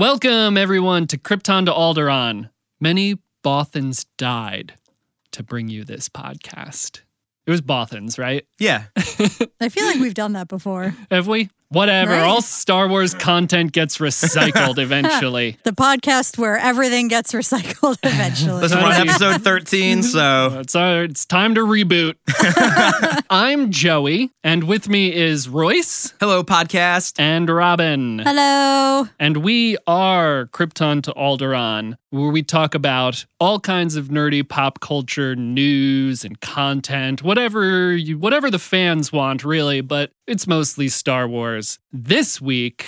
Welcome, everyone, to Krypton to Alderaan. Many Bothans died to bring you this podcast. It was Bothans, right? Yeah. I feel like we've done that before. Have we? Whatever. Right. All Star Wars content gets recycled eventually. The podcast where everything gets recycled eventually. this is on episode 13, so It's, uh, it's time to reboot. I'm Joey, and with me is Royce hello, podcast. and Robin. Hello. And we are Krypton to Alderaan, where we talk about all kinds of nerdy pop culture news and content, whatever you, whatever the fans want, really. But it's mostly Star Wars. This week,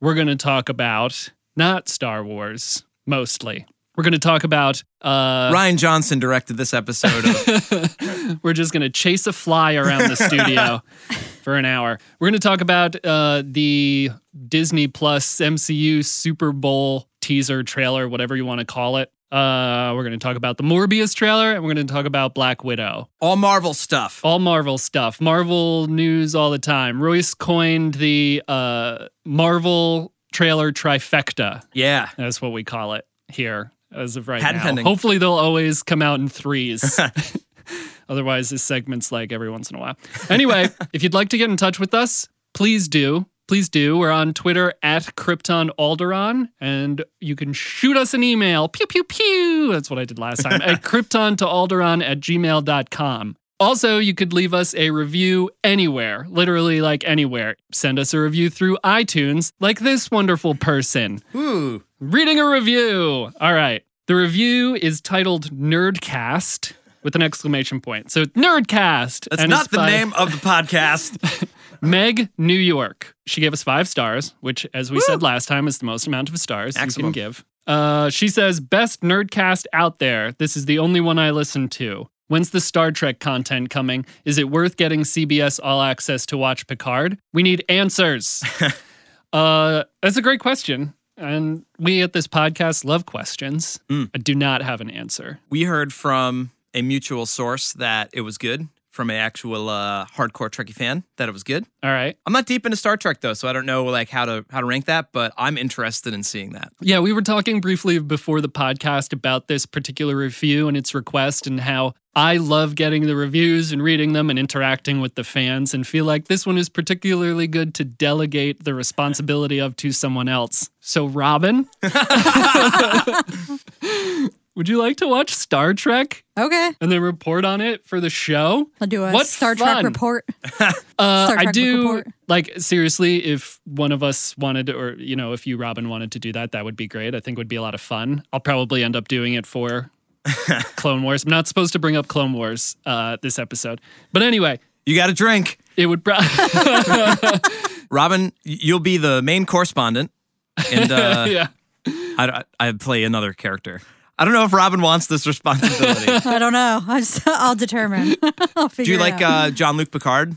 we're going to talk about not Star Wars, mostly. We're going to talk about. Uh, Rian Johnson directed this episode of we're just going to chase a fly around the studio for an hour. We're going to talk about uh, the Disney Plus MCU Super Bowl teaser trailer, whatever you want to call it. Uh, we're going to talk about the Morbius trailer, and we're going to talk about Black Widow. all Marvel stuff. All Marvel stuff, Marvel news all the time. Royce coined the uh, Marvel trailer trifecta. Yeah. That's what we call it here as of right Patent now. pending. Hopefully, they'll always come out in threes. Otherwise, this segment's like every once in a while. Anyway, if you'd like to get in touch with us, please do. Please do. We're on Twitter at Krypton Alderaan, and you can shoot us an email. Pew, pew, pew. That's what I did last time. at krypton to Alderaan at gmail.com. Also, you could leave us a review anywhere, literally like anywhere. Send us a review through iTunes, like this wonderful person. Ooh. Reading a review. All right. The review is titled Nerdcast with an exclamation point. So Nerdcast. That's not the by name of the podcast. Meg New York. She gave us five stars, which, as we said last time, is the most amount of stars Excellent. you can give. Uh, she says, Best Nerdcast out there. This is the only one I listen to. When's the Star Trek content coming? Is it worth getting CBS All Access to watch Picard? We need answers. uh, that's a great question. And we at this podcast love questions. Mm. I do not have an answer. we heard from a mutual source that it was good, from an actual uh, hardcore Trekkie fan that it was good. All right. I'm not deep into Star Trek though, so I don't know like how to how to rank that, but I'm interested in seeing that. Yeah, we were talking briefly before the podcast about this particular review and its request and how I love getting the reviews and reading them and interacting with the fans and feel like this one is particularly good to delegate the responsibility of to someone else. So, Robin, would you like to watch Star Trek Okay. and then report on it for the show? I'll do a What Star fun. Trek report. Uh, Star I do report. like seriously. If one of us wanted, to, or you know, if you Robin wanted to do that, that would be great. I think it would be a lot of fun. I'll probably end up doing it for Clone Wars. I'm not supposed to bring up Clone Wars uh, this episode, but anyway, You got a drink. it would. Pro- Robin, you'll be the main correspondent, and uh, yeah. I, I play another character. I don't know if Robin wants this responsibility. I don't know. I just, I'll determine. I'll figure Do you it like uh, Jean-Luc Picard?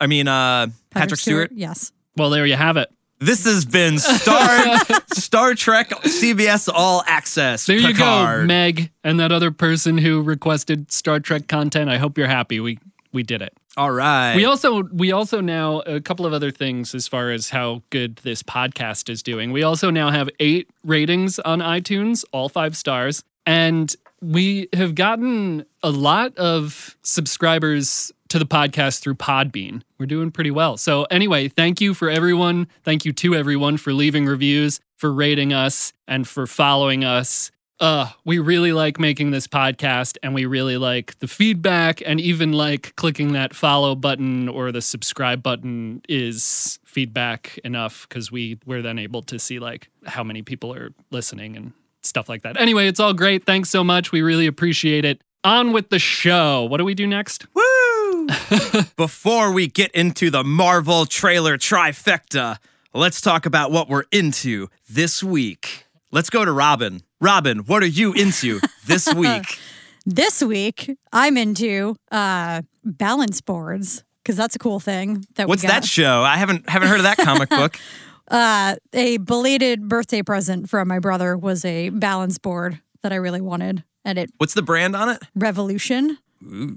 I mean, uh, Patrick, Stewart. Yes. Well, there you have it. This has been Star Star Trek CBS All Access. There you go, Meg, and that other person who requested Star Trek content. I hope you're happy. We we did it. All right. We also we also now a couple of other things as far as how good this podcast is doing. We also now have eight ratings on iTunes, all five stars, and we have gotten a lot of subscribers to the podcast through Podbean. We're doing pretty well. So anyway, thank you for everyone. Thank you to everyone for leaving reviews, for rating us, and for following us uh, we really like making this podcast and we really like the feedback and even like clicking that follow button or the subscribe button is feedback enough because we we're then able to see like how many people are listening and stuff like that. Anyway, it's all great. Thanks so much. We really appreciate it. On with the show. What do we do next? Woo! Before we get into the Marvel trailer trifecta, let's talk about what we're into this week. Let's go to Robin. Robin, what are you into this week? This week, I'm into uh, balance boards because that's a cool thing. That What's we got. that show? I haven't haven't heard of that comic book. Uh, a belated birthday present from my brother was a balance board that I really wanted, and it What's the brand on it? Revolution. Ooh.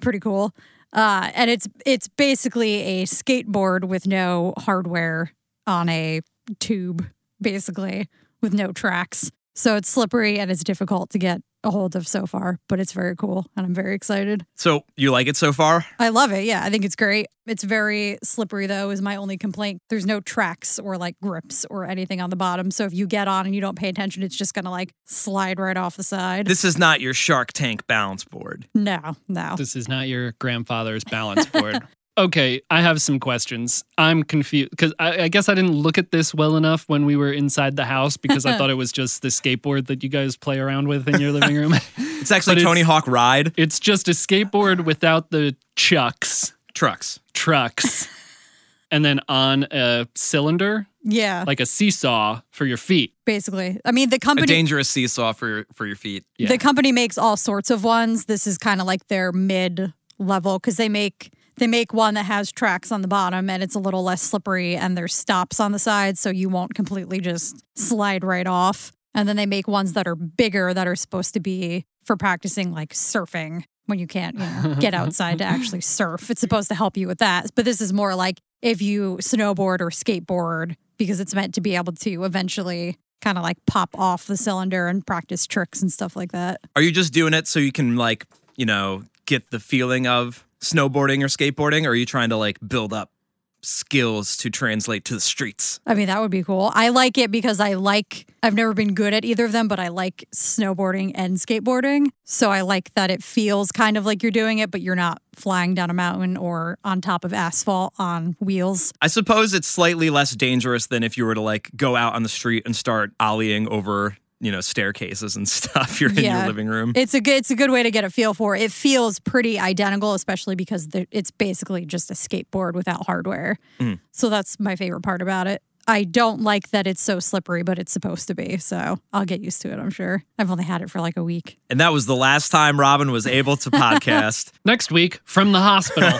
Pretty cool. Uh, and it's it's basically a skateboard with no hardware on a tube, basically, with no tracks. So it's slippery and it's difficult to get a hold of so far, but it's very cool and I'm very excited. So you like it so far? I love it. Yeah, I think it's great. It's very slippery though, is my only complaint. There's no tracks or like grips or anything on the bottom. So if you get on and you don't pay attention, it's just gonna like slide right off the side. This is not your Shark Tank balance board. no, no. This is not your grandfather's balance board. okay, I have some questions. I'm confused because I, I guess I didn't look at this well enough when we were inside the house because I thought it was just the skateboard that you guys play around with in your living room. It's actually But it's- Tony Hawk Ride it's just a skateboard without the chucks, trucks. trucks, and then on a cylinder, Yeah, like a seesaw for your feet. basically. I mean, the A company dangerous seesaw for your, for your feet. Yeah. the company makes all sorts of ones. This is kind of like their mid level because they make they make one that has tracks on the bottom and it's a little less slippery and there's stops on the side so you won't completely just slide right off. And then they make ones that are bigger that are supposed to be for practicing like surfing when you can't, you know, get outside to actually surf. It's supposed to help you with that. But this is more like if you snowboard or skateboard because it's meant to be able to eventually kind of like pop off the cylinder and practice tricks and stuff like that. Are you just doing it so you can like, you know, get the feeling of snowboarding or skateboarding or are you trying to like build up skills to translate to the streets? I mean, that would be cool. I like it because I like, I've never been good at either of them, but I like snowboarding and skateboarding. So I like that it feels kind of like you're doing it, but you're not flying down a mountain or on top of asphalt on wheels. I suppose it's slightly less dangerous than if you were to like go out on the street and start ollieing over, you know, staircases and stuff. You're in Yeah. your living room. It's a good, it's a good way to get a feel for it. It feels pretty identical, especially because the, it's basically just a skateboard without hardware. Mm. So that's my favorite part about it. I don't like that it's so slippery, but it's supposed to be. So I'll get used to it, I'm sure. I've only had it for like a week. and that was the last time Robin was able to podcast. Next week from the hospital.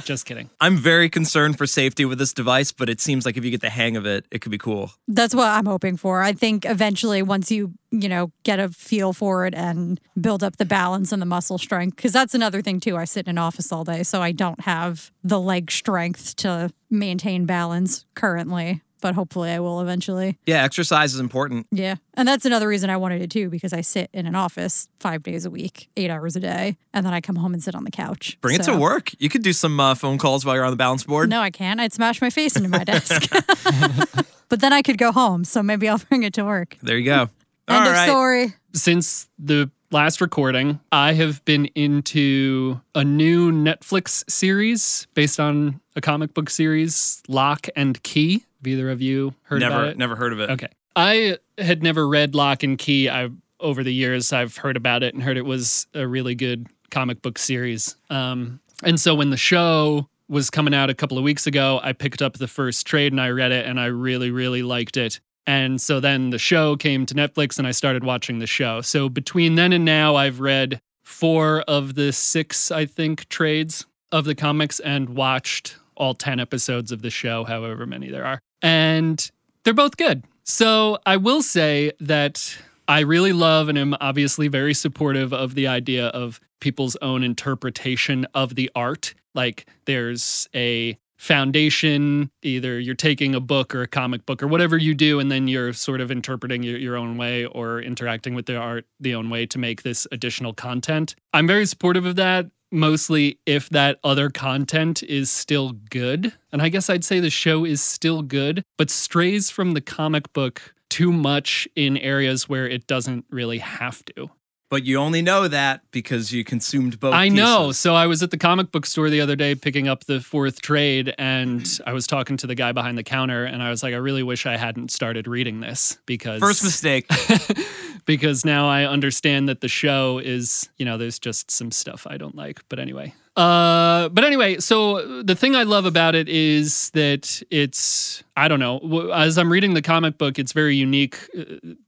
Just kidding. I'm very concerned for safety with this device, but it seems like if you get the hang of it, it could be cool. That's what I'm hoping for. I think eventually, once you, you know, get a feel for it and build up the balance and the muscle strength, because that's another thing too. I sit in an office all day, so I don't have the leg strength to maintain balance currently, but hopefully I will eventually. Yeah, exercise is important. Yeah. And that's another reason I wanted it too, because I sit in an office five days a week, eight hours a day, and then I come home and sit on the couch. Bring it to work. You could do some uh, phone calls while you're on the balance board. No, I can't. I'd smash my face into my desk. but then I could go home, so maybe I'll bring it to work. There you go. End All of right. story. since the last recording, I have been into a new Netflix series based on a comic book series, Locke & Key. Have either of you heard about it? never heard of it. Okay. I had never read Locke & Key. I over the years I've heard about it and heard it was a really good comic book series. Um, and so when the show was coming out a couple of weeks ago, I picked up the first trade and I read it and I really really liked it. And so then the show came to Netflix and I started watching the show. So between then and now I've read 4 of the 6 I think trades of the comics and watched all 10 episodes of the show, however many there are. And they're both good. So I will say that I really love and am obviously very supportive of the idea of people's own interpretation of the art. Like there's a foundation, either you're taking a book or a comic book or whatever you do, and then you're sort of interpreting your, your own way or interacting with the art the own way to make this additional content. I'm very supportive of that mostly if that other content is still good. And I guess I'd say the show is still good, but strays from the comic book too much in areas where it doesn't really have to. But you only know that because you consumed both. I know. So I was at the comic book store the other day picking up the fourth trade, and mm. I was talking to the guy behind the counter, and I was like, I really wish I hadn't started reading this because First mistake. because now I understand that the show is, you know, there's just some stuff I don't like. But anyway. Uh, but anyway, so the thing I love about it is that it's, I don't know, as I'm reading the comic book, it's very unique uh,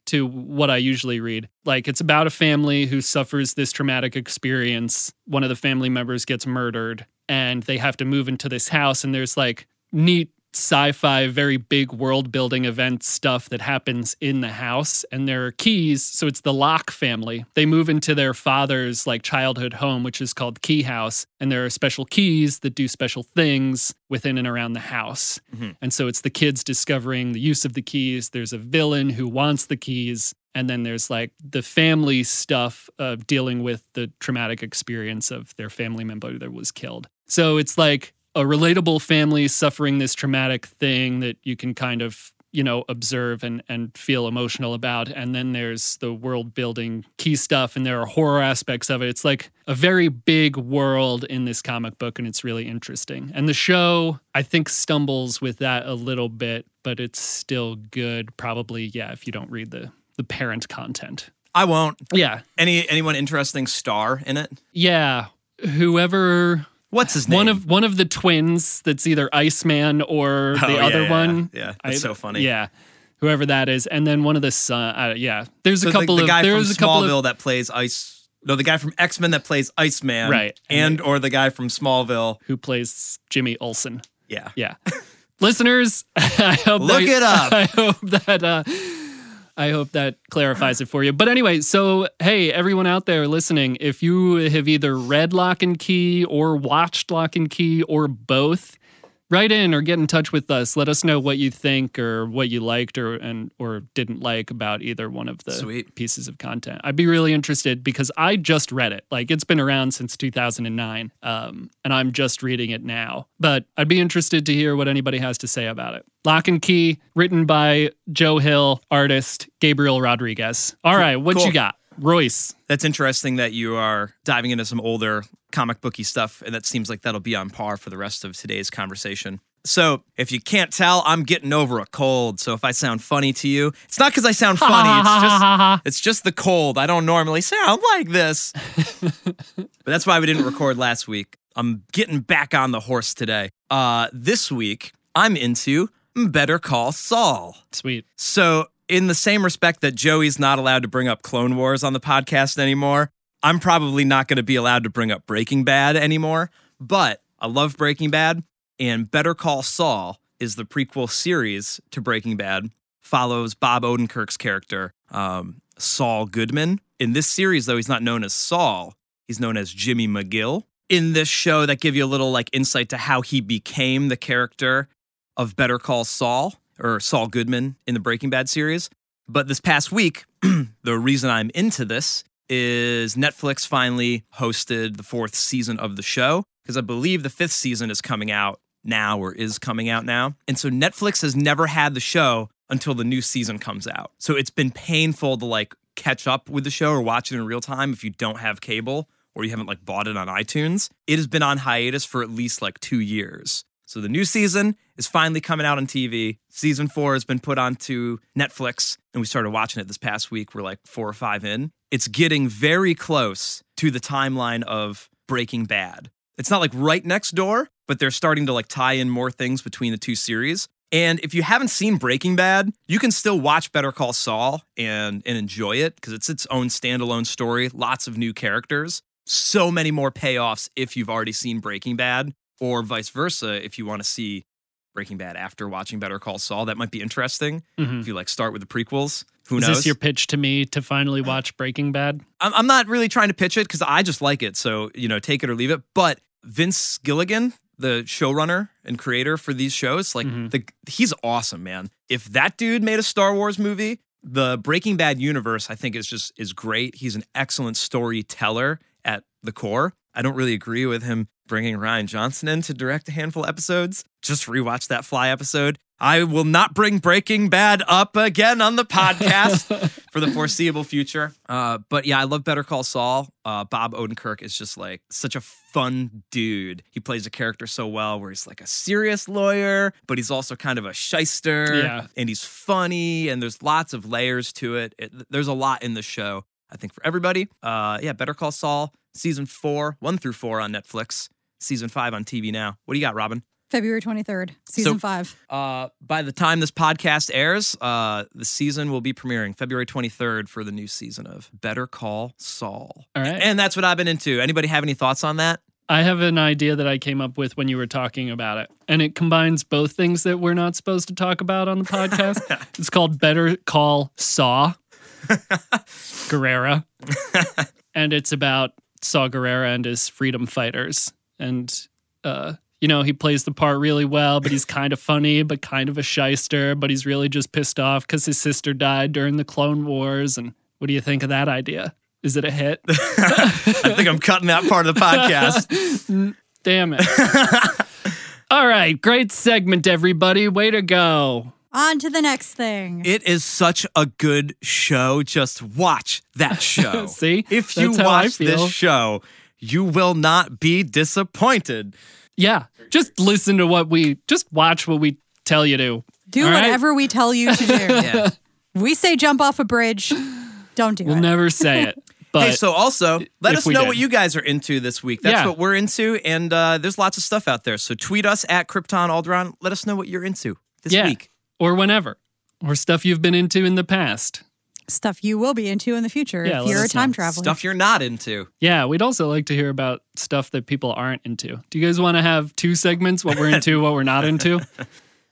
to what I usually read. Like, it's about a family who suffers this traumatic experience. One of the family members gets murdered, and they have to move into this house, and there's like neat sci-fi, very big world building event stuff that happens in the house. And there are keys. So it's the Locke family. They move into their father's like childhood home, which is called Key House. And there are special keys that do special things within and around the house. Mm-hmm. And so it's the kids discovering the use of the keys. There's a villain who wants the keys. And then there's like the family stuff of dealing with the traumatic experience of their family member that was killed. So it's like a relatable family suffering this traumatic thing that you can kind of you know observe and and feel emotional about. And then there's the world building key stuff and there are horror aspects of it. It's like a very big world in this comic book and it's really interesting. And the show i think stumbles with that a little bit but it's still good. Probably yeah if you don't read the the parent content. I won't. yeah. Any anyone interesting star in it? yeah. Whoever What's his name? one of one of the twins that's either Iceman or Oh, the yeah, other yeah, one. yeah. That's so funny. Yeah, whoever that is, and then one of the son. Uh, yeah, there's So a the- couple the, of guy from there's a couple Smallville of that plays Ice. No, the guy from X Men that plays Iceman, Right. And or the guy from Smallville. who plays Jimmy Olsen. Yeah. Yeah, listeners, I hope Look that, it up. I hope that. Uh, I hope that clarifies it for you. But anyway, so hey, everyone out there listening, if you have either read Locke & Key or watched Locke & Key or both, write in or get in touch with us. Let us know what you think or what you liked or and or didn't like about either one of the Sweet. pieces of content. I'd be really interested because I just read it. Like it's been around since 2009, um, and I'm just reading it now. But I'd be interested to hear what anybody has to say about it. Locke & Key, written by Joe Hill, artist Gabriel Rodriguez. All right, what Cool. you got, Royce? That's interesting that you are diving into some older comic booky stuff, and that seems like that'll be on par for the rest of today's conversation. So, if you can't tell, I'm getting over a cold. So, if I sound funny to you, it's not because I sound funny. It's just it's just the cold. I don't normally sound like this. but that's why we didn't record last week. I'm getting back on the horse today. Uh, this week, I'm into Better Call Saul. Sweet. So, in the same respect that Joey's not allowed to bring up Clone Wars on the podcast anymore, I'm probably not going to be allowed to bring up Breaking Bad anymore. But I love Breaking Bad, and Better Call Saul is the prequel series to Breaking Bad, follows Bob Odenkirk's character, um, Saul Goodman. In this series, though, he's not known as Saul, he's known as Jimmy McGill. In this show, that give you a little like insight to how he became the character of Better Call Saul or Saul Goodman in the Breaking Bad series. But this past week, the reason I'm into this is Netflix finally hosted the fourth season of the show because I believe the fifth season is coming out now or is coming out now. And so Netflix has never had the show until the new season comes out. So it's been painful to like catch up with the show or watch it in real time if you don't have cable or you haven't like bought it on iTunes. It has been on hiatus for at least like 2 years. So the new season is finally coming out on TV. Season 4 has been put onto Netflix and we started watching it this past week. We're like 4 or 5 in. It's getting very close to the timeline of Breaking Bad. It's not like right next door, but they're starting to like tie in more things between the two series. And if you haven't seen Breaking Bad, you can still watch Better Call Saul and and enjoy it because it's its own standalone story, lots of new characters, so many more payoffs if you've already seen Breaking Bad or vice versa if you want to see Breaking Bad after watching Better Call Saul. That might be interesting Mhm. if you like start with the prequels. Who Is knows? this your pitch to me to finally watch Breaking Bad? I'm, I'm not really trying to pitch it because I just like it. So, you know, take it or leave it. But Vince Gilligan, the showrunner and creator for these shows, like Mhm. the he's awesome, man. If that dude made a Star Wars movie, the Breaking Bad universe, I think is just is great. He's an excellent storyteller at the core. I don't really agree with him bringing Rian Johnson in to direct a handful of episodes. Just rewatch that Fly episode. I will not bring Breaking Bad up again on the podcast for the foreseeable future. Uh, but yeah, I love Better Call Saul. Uh, Bob Odenkirk is just like such a fun dude. He plays a character so well where he's like a serious lawyer, but he's also kind of a shyster. Yeah. And he's funny, and there's lots of layers to it. it there's a lot in the show, I think, for everybody. Uh, yeah, Better Call Saul, season four, one through four on Netflix, season five on TV now. What do you got, Robin? February 23rd, season So- five. Uh, by the time this podcast airs, uh, the season will be premiering February 23rd for the new season of Better Call Saul. All right. And that's what I've been into. Anybody have any thoughts on that? I have an idea that I came up with when you were talking about it, and it combines both things that we're not supposed to talk about on the podcast. it's called Better Call Saw Gerrera, and it's about Saw Gerrera and his freedom fighters. And, uh, you know, he plays the part really well, but he's kind of funny, but kind of a shyster, but he's really just pissed off because his sister died during the Clone Wars. And what do you think of that idea? Is it a hit? I think I'm cutting that part of the podcast. Damn it. All right, great segment, everybody. Way to go. On to the next thing. It is such a good show. Just watch that show. See? If you That's watch this show, you will not be disappointed. Yeah, just listen to what we, just watch what we tell you to. do All right? whatever we tell you to do. Yeah. We say jump off a bridge. Don't do We'll it. never say it. But hey, so also let us know did. what you guys are into this week. That's Yeah. what we're into, and uh, there's lots of stuff out there. So tweet us at Krypton Alderaan. Let us know what you're into this yeah, week. Or whenever, or stuff you've been into in the past. Stuff you will be into in the future Yeah, if you're a us know. time traveler. Stuff you're not into. Yeah, we'd also like to hear about stuff that people aren't into. Do you guys want to have two segments? What we're into, what we're not into?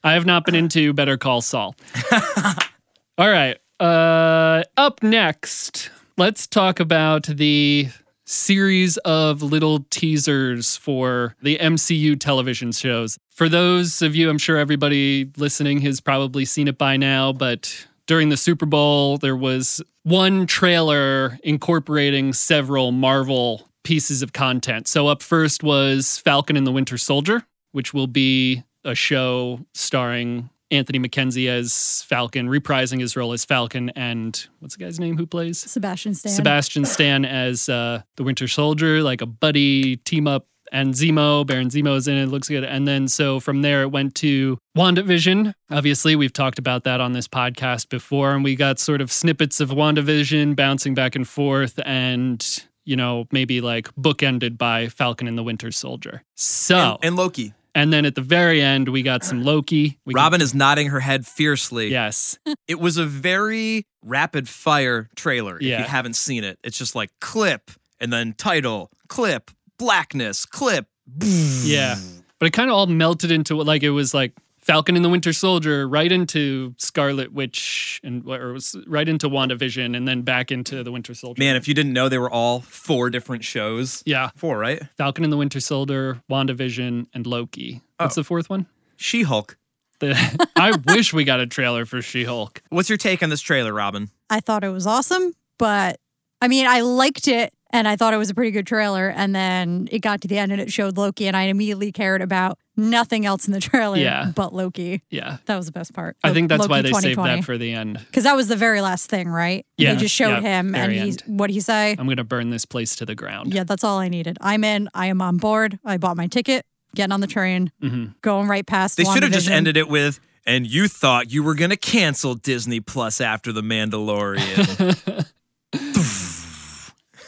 I have not been into Better Call Saul. All right. Uh, up next, let's talk about the series of little teasers for the MCU television shows. For those of you, I'm sure everybody listening has probably seen it by now, but during the Super Bowl, there was one trailer incorporating several Marvel pieces of content. So, up first was Falcon and the Winter Soldier, which will be a show starring Anthony Mackenzie as Falcon, reprising his role as Falcon, and what's the guy's name who plays? Sebastian Stan. Sebastian Stan as uh, the Winter Soldier, like a buddy team up. And Zemo, Baron Zemo's in it, looks good. And then so from there, it went to WandaVision. Obviously, we've talked about that on this podcast before, and we got sort of snippets of WandaVision bouncing back and forth, and you know maybe like bookended by Falcon and the Winter Soldier. So, And, and, and then at the very end, we got some Loki. We Robin is nodding her head fiercely. yes, It was a very rapid fire trailer. If Yeah. you haven't seen it, it's just like clip and then title, clip, blackness, clip. Yeah. But it kind of all melted into like it was like Falcon and the Winter Soldier right into Scarlet Witch and or was right into WandaVision and then back into the Winter Soldier. Man, if you didn't know, they were all four different shows. Yeah. Four, right? Falcon and the Winter Soldier, WandaVision, and Loki. What's Oh. the fourth one? She Hulk. The, I wish we got a trailer for She Hulk. What's your take on this trailer, Robin? I thought it was awesome, but I mean, I liked it and I thought it was a pretty good trailer. And then it got to the end and it showed Loki, and I immediately cared about nothing else in the trailer Yeah. but Loki. Yeah. That was the best part. I think that's Loki why they saved 2020. that for the end. Because that was the very last thing, right? Yeah, They just showed yeah, him and very he's, what did he say? I'm going to burn this place to the ground. Yeah, that's all I needed. I'm in. I am on board. I bought my ticket, getting on the train, Mhm. going right past They should have just ended it with, and you thought you were going to cancel Disney Plus after The Mandalorian.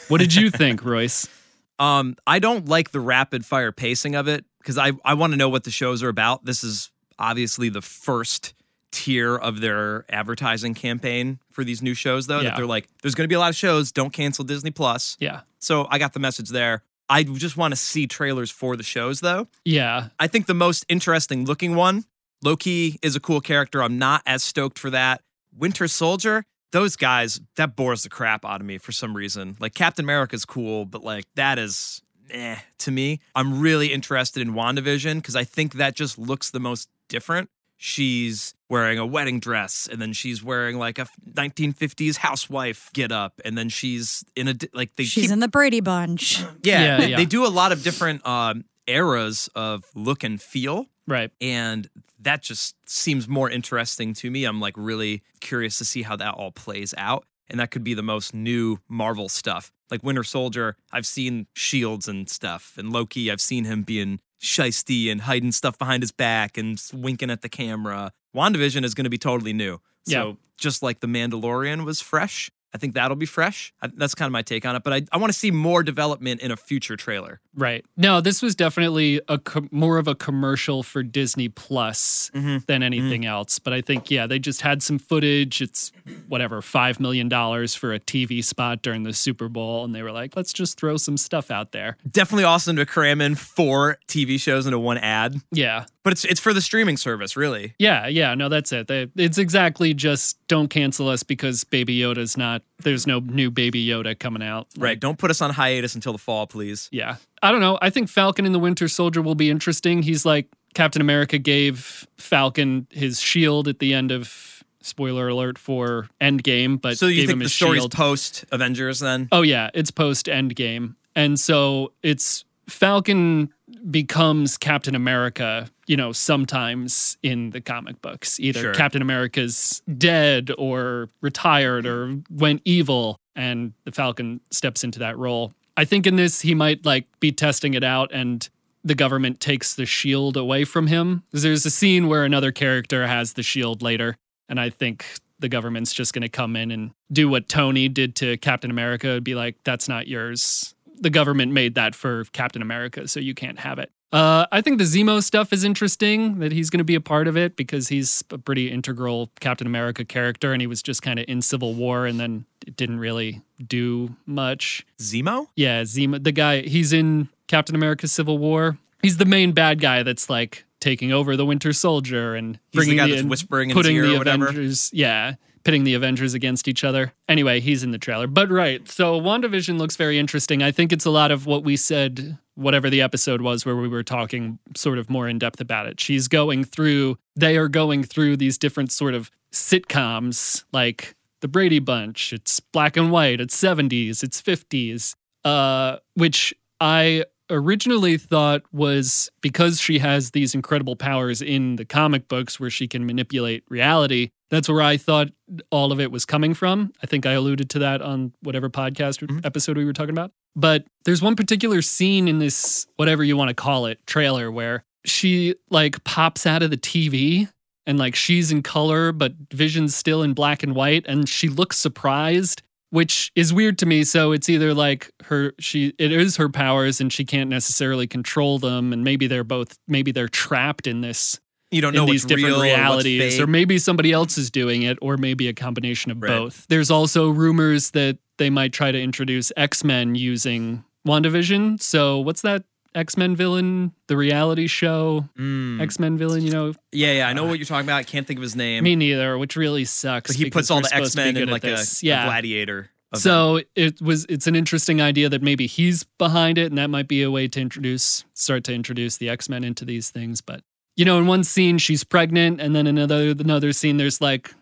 What did you think, Royce? um, I don't like the rapid fire pacing of it because I, I want to know what the shows are about. This is obviously the first tier of their advertising campaign for these new shows, though, Yeah. that they're like, there's going to be a lot of shows. Don't cancel Disney Plus. Yeah. So I got the message there. I just want to see trailers for the shows, though. Yeah. I think the most interesting looking one, Loki is a cool character. I'm not as stoked for that. Winter Soldier, those guys, that bores the crap out of me for some reason. Like Captain America's cool, but like that is eh to me. I'm really interested in WandaVision because I think that just looks the most different. She's wearing a wedding dress and then she's wearing like a 1950s housewife get up and then she's in a like they She's keep in the Brady Bunch. yeah, Yeah, they, yeah. they do a lot of different um, eras of look and feel, Right. and that just seems more interesting to me. I'm like really curious to see how that all plays out, and that could be the most new Marvel stuff. Like Winter Soldier, I've seen shields and stuff, and Loki, I've seen him being shisty and hiding stuff behind his back and winking at the camera. WandaVision is going to be totally new. So Yeah. just like The Mandalorian was fresh, I think that'll be fresh. I, that's kind of my take on it. But I, I want to see more development in a future trailer. Right. No, this was definitely a more of a commercial for Disney Plus mm-hmm. than mm-hmm. anything else. But I think yeah, they just had some footage. It's whatever five million dollars for a TV spot during the Super Bowl, and they were like, let's just throw some stuff out there. Definitely awesome to cram in four TV shows into one ad. Yeah. But it's it's for the streaming service, really. Yeah, yeah, no, that's it. They, it's exactly just don't cancel us because Baby Yoda's not. There's no new Baby Yoda coming out. Like, Right. Don't put us on hiatus until the fall, please. Yeah. I don't know. I think Falcon and the Winter Soldier will be interesting. He's like Captain America gave Falcon his shield at the end of spoiler alert for Endgame, but So you gave him think the his story's post Avengers then? oh yeah, it's post Endgame. And so it's Falcon becomes Captain America, you know, sometimes in the comic books. Either Sure. Captain America's dead or retired or went evil, and the Falcon steps into that role. I think in this, he might like be testing it out and the government takes the shield away from him. There's a scene where another character has the shield later, and I think the government's just going to come in and do what Tony did to Captain America and be like, that's not yours. The government made that for Captain America, so you can't have it. Uh, I think the Zemo stuff is interesting that he's going to be a part of it because he's a pretty integral Captain America character and he was just kind of in Civil War and then it didn't really do much. Zemo? Yeah, Zemo, the guy, he's in Captain America Civil War. He's the main bad guy that's like taking over the Winter Soldier and He's the bringing guy that's whispering in putting the or whatever? Avengers, yeah, pitting the Avengers against each other. Anyway, he's in the trailer. But right, so WandaVision looks very interesting. I think it's a lot of what we said, whatever the episode was where we were talking sort of more in depth about it. She's going through, they are going through these different sort of sitcoms like the Brady Bunch. It's black and white. It's 70s. It's 50s. Uh, which I originally thought was because she has these incredible powers in the comic books where she can manipulate reality. That's where I thought all of it was coming from. I think I alluded to that on whatever podcast or mm-hmm. episode we were talking about. But there's one particular scene in this, whatever you want to call it, trailer where she like pops out of the TV and like she's in color, but Vision's still in black and white, and she looks surprised, which is weird to me. So it's either like her she it is her powers and she can't necessarily control them, and maybe they're both maybe they're trapped in this You don't know these different real realities, or, or maybe somebody else is doing it, or maybe a combination of Right. both. There's also rumors that they might try to introduce X Men using WandaVision. So what's that X Men villain? The reality show Mm. X Men villain, you know, Yeah, yeah, I know what you're talking about. I can't think of his name. me neither, which really sucks. but he puts all the X Men in like a, this. a gladiator. event. So it was it's an interesting idea that maybe he's behind it, and that might be a way to introduce start to introduce the X Men into these things. But you know, in one scene she's pregnant, and then another another scene there's like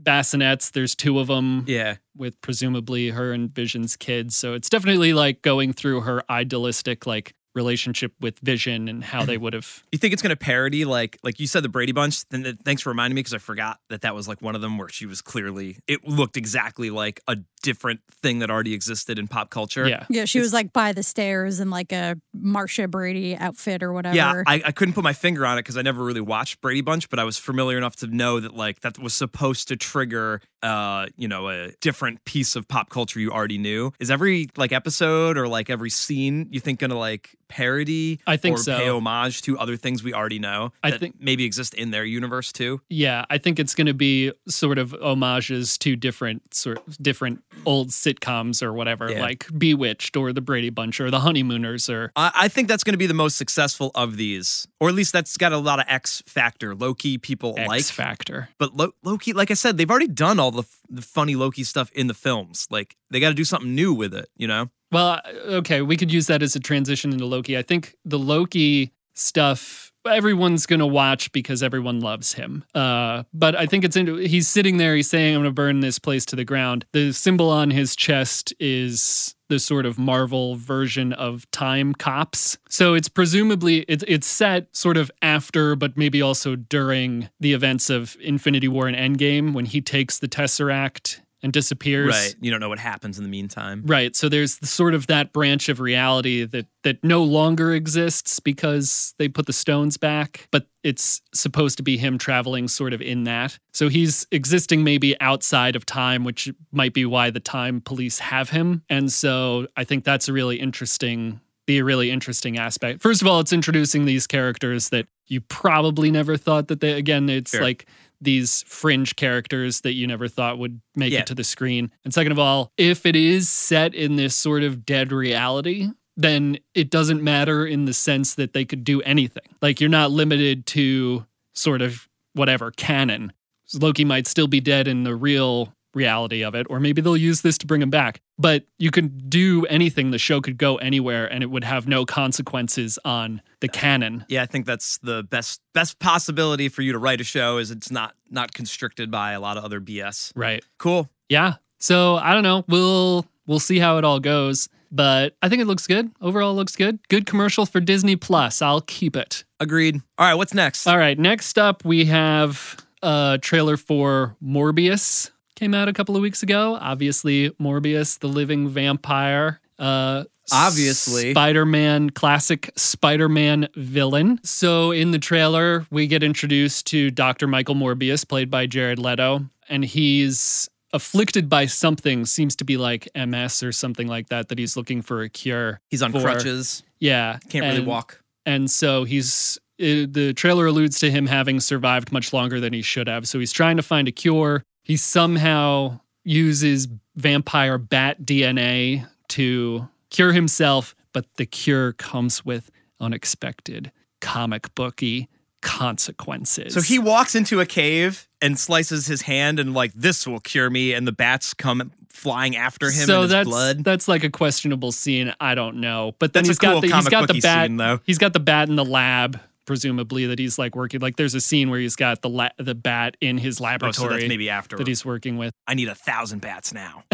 bassinets. There's two of them yeah, with presumably her and Vision's kids. So it's definitely like going through her idealistic like relationship with Vision and how they would have. you think it's gonna parody like like you said the Brady Bunch? Then th- thanks for reminding me because I forgot that that was like one of them where she was clearly it looked exactly like a different thing that already existed in pop culture. Yeah. Yeah, she was like by the stairs in like a Marcia Brady outfit or whatever. Yeah, I, I couldn't put my finger on it because I never really watched Brady Bunch, but I was familiar enough to know that like that was supposed to trigger uh, you know, a different piece of pop culture you already knew. Is every like episode or like every scene you think gonna like parody I think or so. pay homage to other things we already know I that think- maybe exist in their universe too? Yeah, I think it's going to be sort of homages to different sort of different old sitcoms or whatever, Yeah. like Bewitched or The Brady Bunch or The Honeymooners or I, I think that's going to be the most successful of these, or at least that's got a lot of X factor. Loki people like X like, Factor. but Lo- Loki, like I said, they've already done all the, f- the funny Loki stuff in the films. Like they got to do something new with it, you know? Well, okay, we could use that as a transition into Loki. I think the Loki stuff everyone's going to watch because everyone loves him. Uh, but I think it's he's sitting there he's saying I'm going to burn this place to the ground. The symbol on his chest is the sort of Marvel version of Time Cops. So it's presumably it's it's set sort of after but maybe also during the events of Infinity War and Endgame when he takes the Tesseract and disappears. Right. You don't know what happens in the meantime. Right. So there's sort of that branch of reality that that no longer exists because they put the stones back, but it's supposed to be him traveling sort of in that. So he's existing maybe outside of time, which might be why the time police have him. And so I think that's a really interesting be a really interesting aspect. First of all, it's introducing these characters that you probably never thought that they again, it's Sure. like these fringe characters that you never thought would make Yeah. it to the screen. And second of all, if it is set in this sort of dead reality, then it doesn't matter in the sense that they could do anything. Like you're not limited to sort of whatever canon. Loki might still be dead in the real reality of it, or maybe they'll use this to bring him back. But you could do anything. The show could go anywhere and it would have no consequences on the canon. Yeah, I think that's the best best possibility for you to write a show is it's not not constricted by a lot of other BS. Right. Cool. Yeah. So I don't know. We'll we'll see how it all goes. But I think it looks good. Overall looks good. Good commercial for Disney Plus. I'll keep it. Agreed. All right, what's next? All right, next up we have a trailer for Morbius. Came out a couple of weeks ago. Obviously, Morbius, the living vampire. Uh, Obviously. Spider Man, classic Spider Man villain. So, in the trailer, we get introduced to Dr. Michael Morbius, played by Jared Leto, and he's afflicted by something, seems to be like MS or something like that, that he's looking for a cure. He's on for. crutches. Yeah. Can't really walk. and so he's uh, the trailer alludes to him having survived much longer than he should have. So he's trying to find a cure. He somehow uses vampire bat DNA to cure himself, but the cure comes with unexpected comic booky consequences. So he walks into a cave and slices his hand and like this will cure me and the bats come flying after him so in his that's blood. that's like a questionable scene. I don't know, but then That's he's got cool the he's got the bat. scene, though. He's got the bat in the lab, presumably that he's like working. Like there's a scene where he's got the la- the bat in his oh, laboratory so that's maybe after. that he's working with. I need a thousand bats now.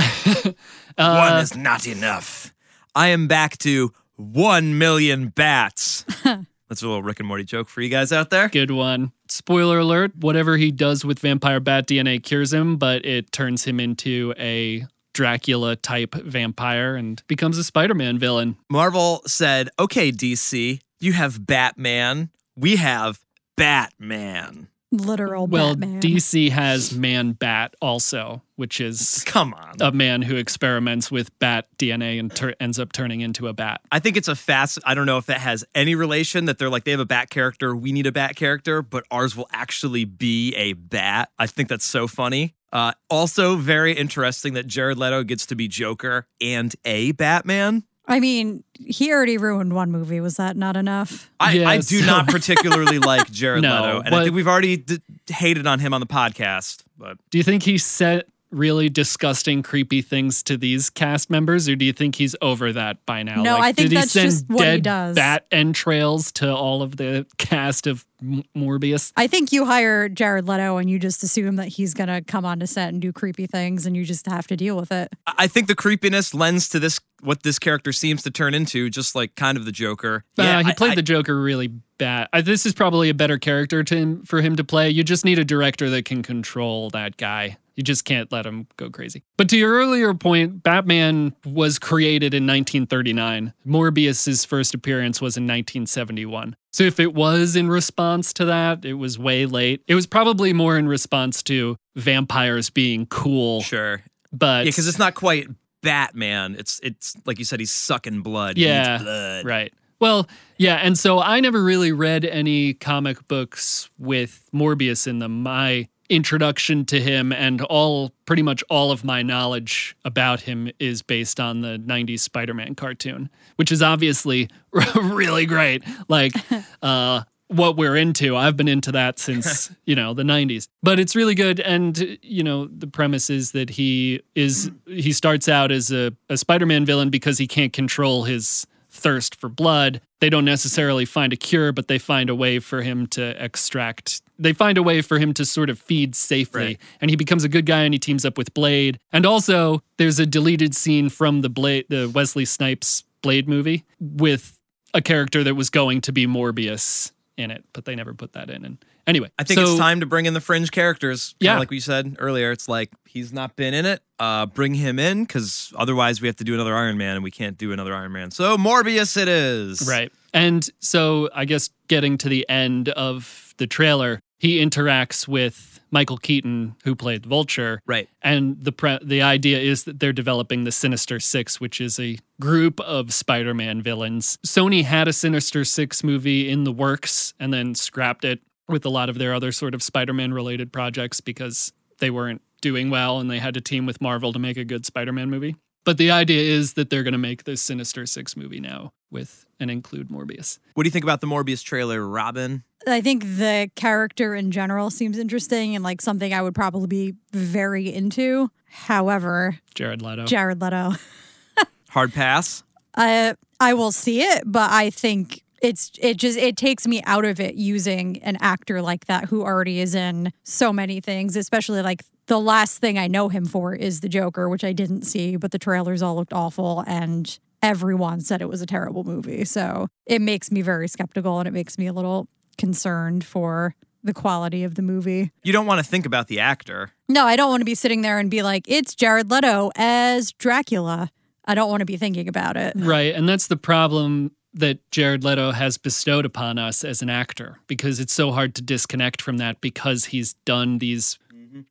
Uh, One is not enough. I am back to one million bats. That's a little Rick and Morty joke for you guys out there. Good one. Spoiler alert: whatever he does with vampire bat DNA cures him, but it turns him into a Dracula type vampire and becomes a Spider-Man villain. Marvel said, okay, DC, you have Batman. We have Batman. Literal Well, Batman. DC has Man Bat also, which is Come on. a man who experiments with bat DNA and tur- ends up turning into a bat. I think it's a fast. I don't know if that has any relation that they're like they have a bat character, we need a bat character, but ours will actually be a bat. I think that's so funny. Uh, also, very interesting that Jared Leto gets to be Joker and a Batman. I mean, he already ruined one movie. Was that not enough? I, Yeah, I do so- not particularly like Jared No, Leto, and I think we've already d- hated on him on the podcast. But Do you think he said really disgusting, creepy things to these cast members, or do you think he's over that by now? No, I think did he that's send just what he dead does. Bat entrails to all of the cast of M- Morbius. I think you hire Jared Leto and you just assume that he's going to come onto set and do creepy things and you just have to deal with it. I I think the creepiness lends to this what this character seems to turn into, just like kind of the Joker. Uh, he played I- the Joker really bad. Uh, this is probably a better character to him, for him to play. You just need a director that can control that guy. You just can't let him go crazy. But to your earlier point, Batman was created in 1939. Morbius's first appearance was in 1971. So if it was in response to that, it was way late. It was probably more in response to vampires being cool. Sure. But Yeah, because it's not quite Batman. It's it's like you said, he's sucking blood. Yeah, blood. Right. Well, yeah, and so I never really read any comic books with Morbius in them. My introduction to him and all pretty much all of my knowledge about him is based on the 90s Spider-Man cartoon, which is obviously really great. Like uh what we're into. I've been into that since, you know, the 90s. But it's really good and you know, the premise is that he is he starts out as a, a Spider-Man villain because he can't control his thirst for blood. They don't necessarily find a cure, but they find a way for him to extract. They find a way for him to sort of feed safely. Right. And he becomes a good guy and he teams up with Blade. And also, there's a deleted scene from the Blade the Wesley Snipes Blade movie with a character that was going to be Morbius in it, but they never put that in. And Anyway, I think so, it's time to bring in the fringe characters. Kinda Yeah. like we said earlier, it's like he's not been in it. Uh, bring him in because otherwise we have to do another Iron Man, and we can't do another Iron Man. So Morbius, it is. Right. And so I guess getting to the end of the trailer, he interacts with Michael Keaton, who played Vulture. Right. And the pre- the idea is that they're developing the Sinister Six, which is a group of Spider-Man villains. Sony had a Sinister Six movie in the works and then scrapped it with a lot of their other sort of Spider-Man related projects because they weren't doing well and they had to team with Marvel to make a good Spider-Man movie. But the idea is that they're going to make this Sinister Six movie now with and include Morbius. What do you think about the Morbius trailer, Robin? I think the character in general seems interesting and like something I would probably be very into. However, Jared Leto. Jared Leto, Hard pass. I I will see it, but I think it's it just it takes me out of it using an actor like that who already is in so many things, especially like the last thing I know him for is the Joker, which I didn't see, but the trailers all looked awful and everyone said it was a terrible movie. So it makes me very skeptical and it makes me a little concerned for the quality of the movie. You don't want to think about the actor. No, I don't want to be sitting there and be like, it's Jared Leto as Dracula. I don't want to be thinking about it. Right. And that's the problem that Jared Leto has bestowed upon us as an actor because it's so hard to disconnect from that because he's done these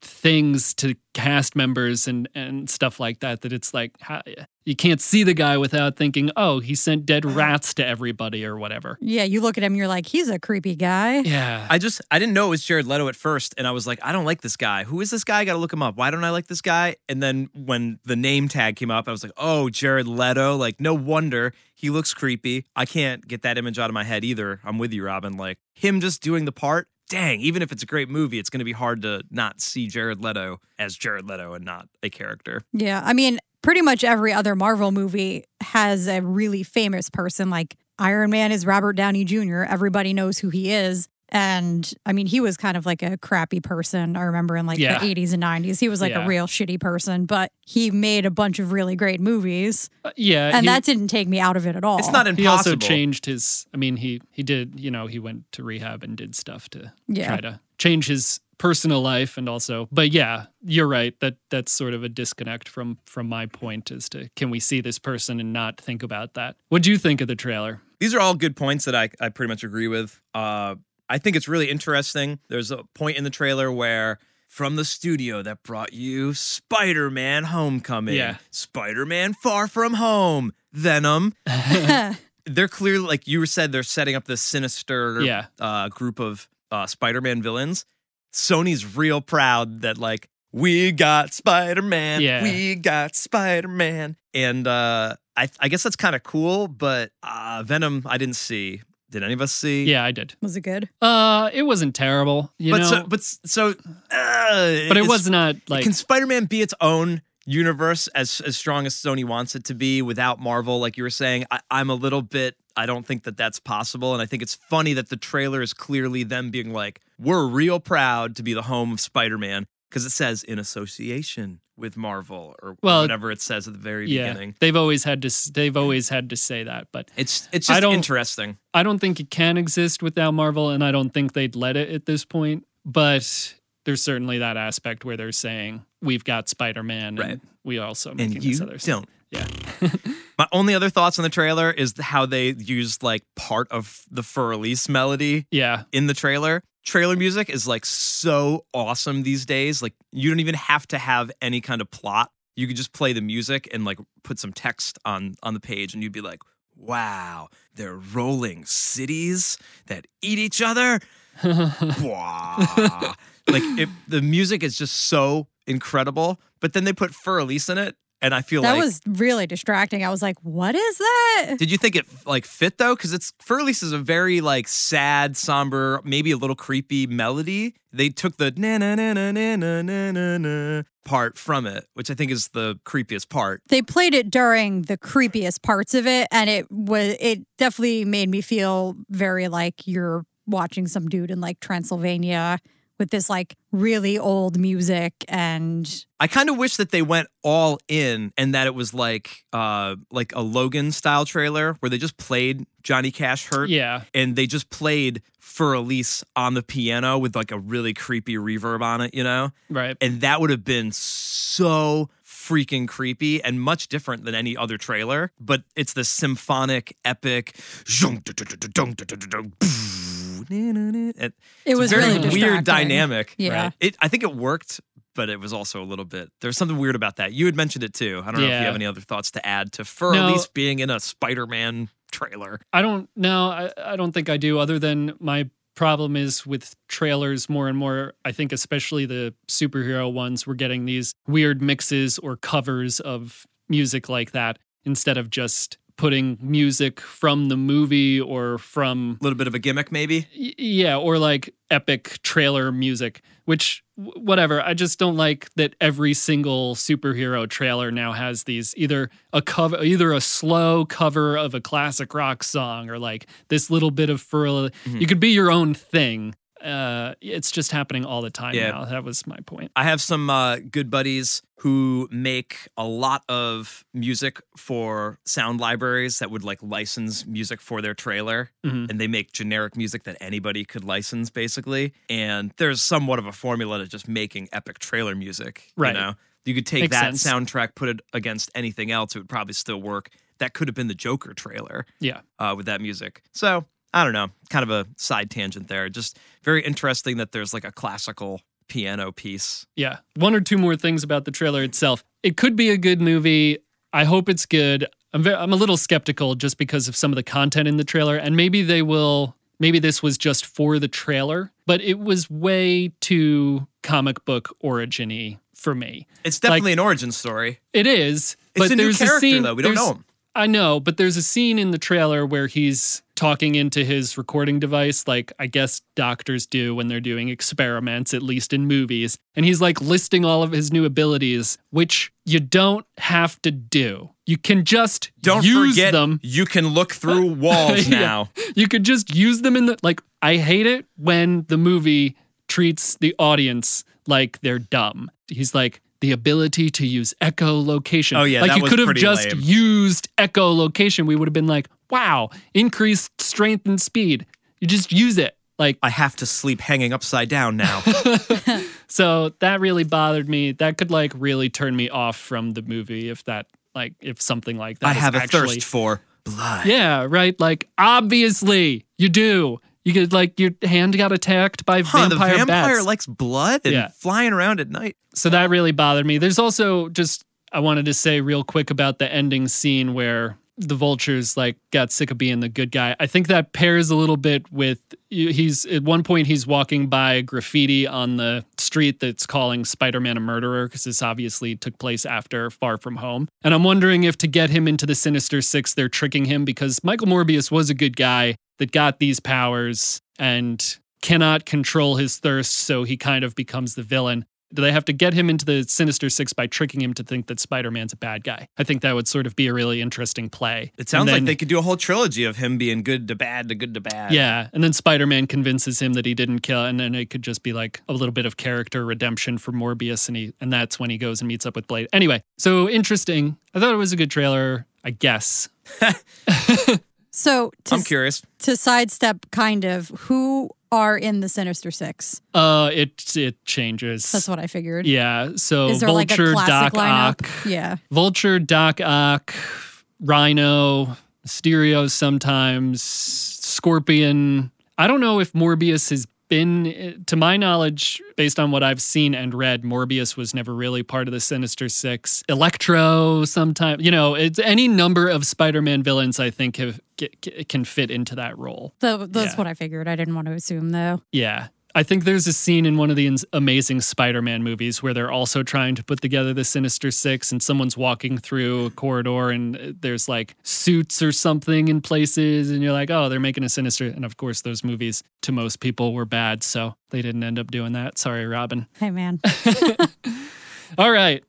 things to cast members and, and stuff like that that it's like how, you can't see the guy without thinking, oh, he sent dead uh-huh. rats to everybody or whatever. Yeah, you look at him, you're like, he's a creepy guy. Yeah. I just I didn't know it was Jared Leto at first, and I was like, I don't like this guy. Who is this guy? I got to look him up. Why don't I like this guy? And then when the name tag came up, I was like, oh, Jared Leto. Like, no wonder he looks creepy. I can't get that image out of my head either. I'm with you, Robin. Like him just doing the part. Dang, even if it's a great movie, it's going to be hard to not see Jared Leto as Jared Leto and not a character. Yeah, I mean, pretty much every other Marvel movie has a really famous person. Like Iron Man is Robert Downey Jr., everybody knows who he is. And I mean, he was kind of like a crappy person. I remember in like Yeah. the 80s and 90s, he was like Yeah. a real shitty person, but he made a bunch of really great movies. Uh, yeah. And he- that didn't take me out of it at all. It's not impossible. he also changed his i mean he he did you know he went to rehab and did stuff to Yeah. try to change his personal life and also but yeah you're right that that's sort of a disconnect from from my point as to can we see this person and not think about that what do you think of the trailer These are all good points that I, I pretty much agree with. Uh, I think it's really interesting. There's a point in the trailer where from the studio that brought you Spider Man Homecoming, Yeah. Spider Man Far From Home, Venom. They're clearly, like you said, they're setting up this sinister Yeah. uh, group of uh, Spider Man villains. Sony's real proud that, like, we got Spider Man. Yeah. We got Spider Man. And uh, I, I guess that's kind of cool, but uh, Venom, I didn't see. Did any of us see? yeah i did Was it good? uh it wasn't terrible you but know so, but so, uh, but it is- was not like Can Spider Man be its own universe as as strong as Sony wants it to be without Marvel? Like you were saying, I, I'm a little bit. I don't think that that's possible, and I think it's funny that the trailer is clearly them being like, "We're real proud to be the home of Spider Man," because it says in association with Marvel or Well, whatever it says at the very yeah beginning. they've always had to they've always had to say that but It's it's I just don't- interesting. I don't think it can exist without Marvel, and I don't think they'd let it at this point. But there's certainly that aspect where they're saying we've got Spider Man, Right. and we also making and you this other don't. Yeah, My only other thoughts on the trailer is how they used like part of the Fur Elise melody yeah, in the trailer. Trailer music is like so awesome these days. Like you don't even have to have any kind of plot. You could just play the music and like put some text on on the page and you'd be like, "Wow, they're rolling cities that eat each other." Like it, the music is just so incredible, but then they put Fur Elise in it and I feel like That like was really distracting. I was like, what is that? did you think it like fit though? Because it's Fur Elise is a very like sad, somber, maybe a little creepy melody. They took the na na na na na na na na na part from it, which I think is the creepiest part. they played it during the creepiest parts of it and it was it definitely made me feel very like you're watching some dude in like Transylvania with this like really old music and I kind of wish that they went all in and that it was like uh like a Logan style trailer where they just played Johnny Cash hurt Yeah. and they just played Fur Elise on the piano with like a really creepy reverb on it, you know? Right. And that would have been so freaking creepy and much different than any other trailer, but it's the symphonic epic it, it was a very really weird dynamic. Yeah. Right. It I think it worked, but it was also a little bit there's something weird about that. You had mentioned it too. I don't know if you have any other thoughts to add to Fur No. least being in a Spider-Man trailer. I don't know. I, I don't think I do, other than my problem is with trailers more and more. I think, especially the superhero ones, we're getting these weird mixes or covers of music like that instead of just putting music from the movie or from A little bit of a gimmick maybe. Y- yeah or like epic trailer music which whatever. I just don't like that every single superhero trailer now has these either a cover either a slow cover of a classic rock song or like this little bit of fur mm-hmm. you could be your own thing uh it's just happening all the time Yeah. now that was my point I have some uh, good buddies who make a lot of music for sound libraries that would like license music for their trailer. Mhm. And they make generic music that anybody could license, basically. And there's somewhat of a formula to just making epic trailer music. Right. You know, you could take Makes that sense. soundtrack, put it against anything else, it would probably still work. That could have been the Joker trailer yeah uh, with that music. So I don't know, kind of a side tangent there. Just very interesting that there's like a classical piano piece. Yeah. One or two more things about the trailer itself. It could be a good movie. I hope it's good. I'm very, I'm a little skeptical just because of some of the content in the trailer, and maybe they will. Maybe this was just for the trailer, but it was way too comic book origin-y for me. It's definitely an origin story. It is, It's but a new character, a scene though. We don't know him. I know, but there's a scene in the trailer where he's talking into his recording device, like I guess doctors do when they're doing experiments, at least in movies. And he's like listing all of his new abilities, which you don't have to do. You can just Don't use forget, them. you can look through walls Yeah. now. You could just use them in the like. I hate it when the movie treats the audience like they're dumb. He's like the ability to use echolocation. Oh, yeah, like you could have just lame. used echolocation. We would have been like, wow, increased strength and speed. You just use it. Like I have to sleep hanging upside down now. so that really bothered me. That could like really turn me off from the movie if that like if something like that. I have a actually, thirst for blood. Yeah, right. Like obviously you do. You could like your hand got attacked by Huh, the vampire vampire bats. likes blood and Yeah. flying around at night. so that really bothered me. There's also just I wanted to say real quick about the ending scene where the vultures like got sick of being the good guy. I think that pairs a little bit with he's at one point he's walking by graffiti on the street that's calling Spider-Man a murderer because this obviously took place after Far From Home. And I'm wondering if to get him into the Sinister 6 they're tricking him because Michael Morbius was a good guy that got these powers and cannot control his thirst so he kind of becomes the villain. Do they have to get him into the Sinister Six by tricking him to think that Spider Man's a bad guy? I think that would sort of be a really interesting play. It sounds And like they could do a whole trilogy of him being good to bad to good to bad. Yeah, and then Spider Man convinces him that he didn't kill, and then it could just be like a little bit of character redemption for Morbius, and he and that's when he goes and meets up with Blade. Anyway, so interesting. I thought it was a good trailer. I guess. So to, I'm curious. to sidestep kind of who are in the Sinister Six. Uh, it it changes. That's what I figured. yeah. So Is there Vulture, like a Doc? Ock, Yeah. Vulture, Doc Ock, Rhino, Mysterio sometimes, Scorpion. I don't know if Morbius has been, eh, to my knowledge, based on what I've seen and read, Morbius was never really part of the Sinister Six. Electro, sometimes, you know, it's any number of Spider-Man villains I think have can fit into that role. That's Yeah. what I figured. I didn't want to assume though. Yeah. I think there's a scene in one of the ins- amazing Spider Man movies where they're also trying to put together the Sinister Six, and someone's walking through a corridor and uh, there's like suits or something in places, and you're like, oh, they're making a Sinister. And of course, those movies to most people were bad, so they didn't end up doing that. Sorry, Robin. Hey man. All right.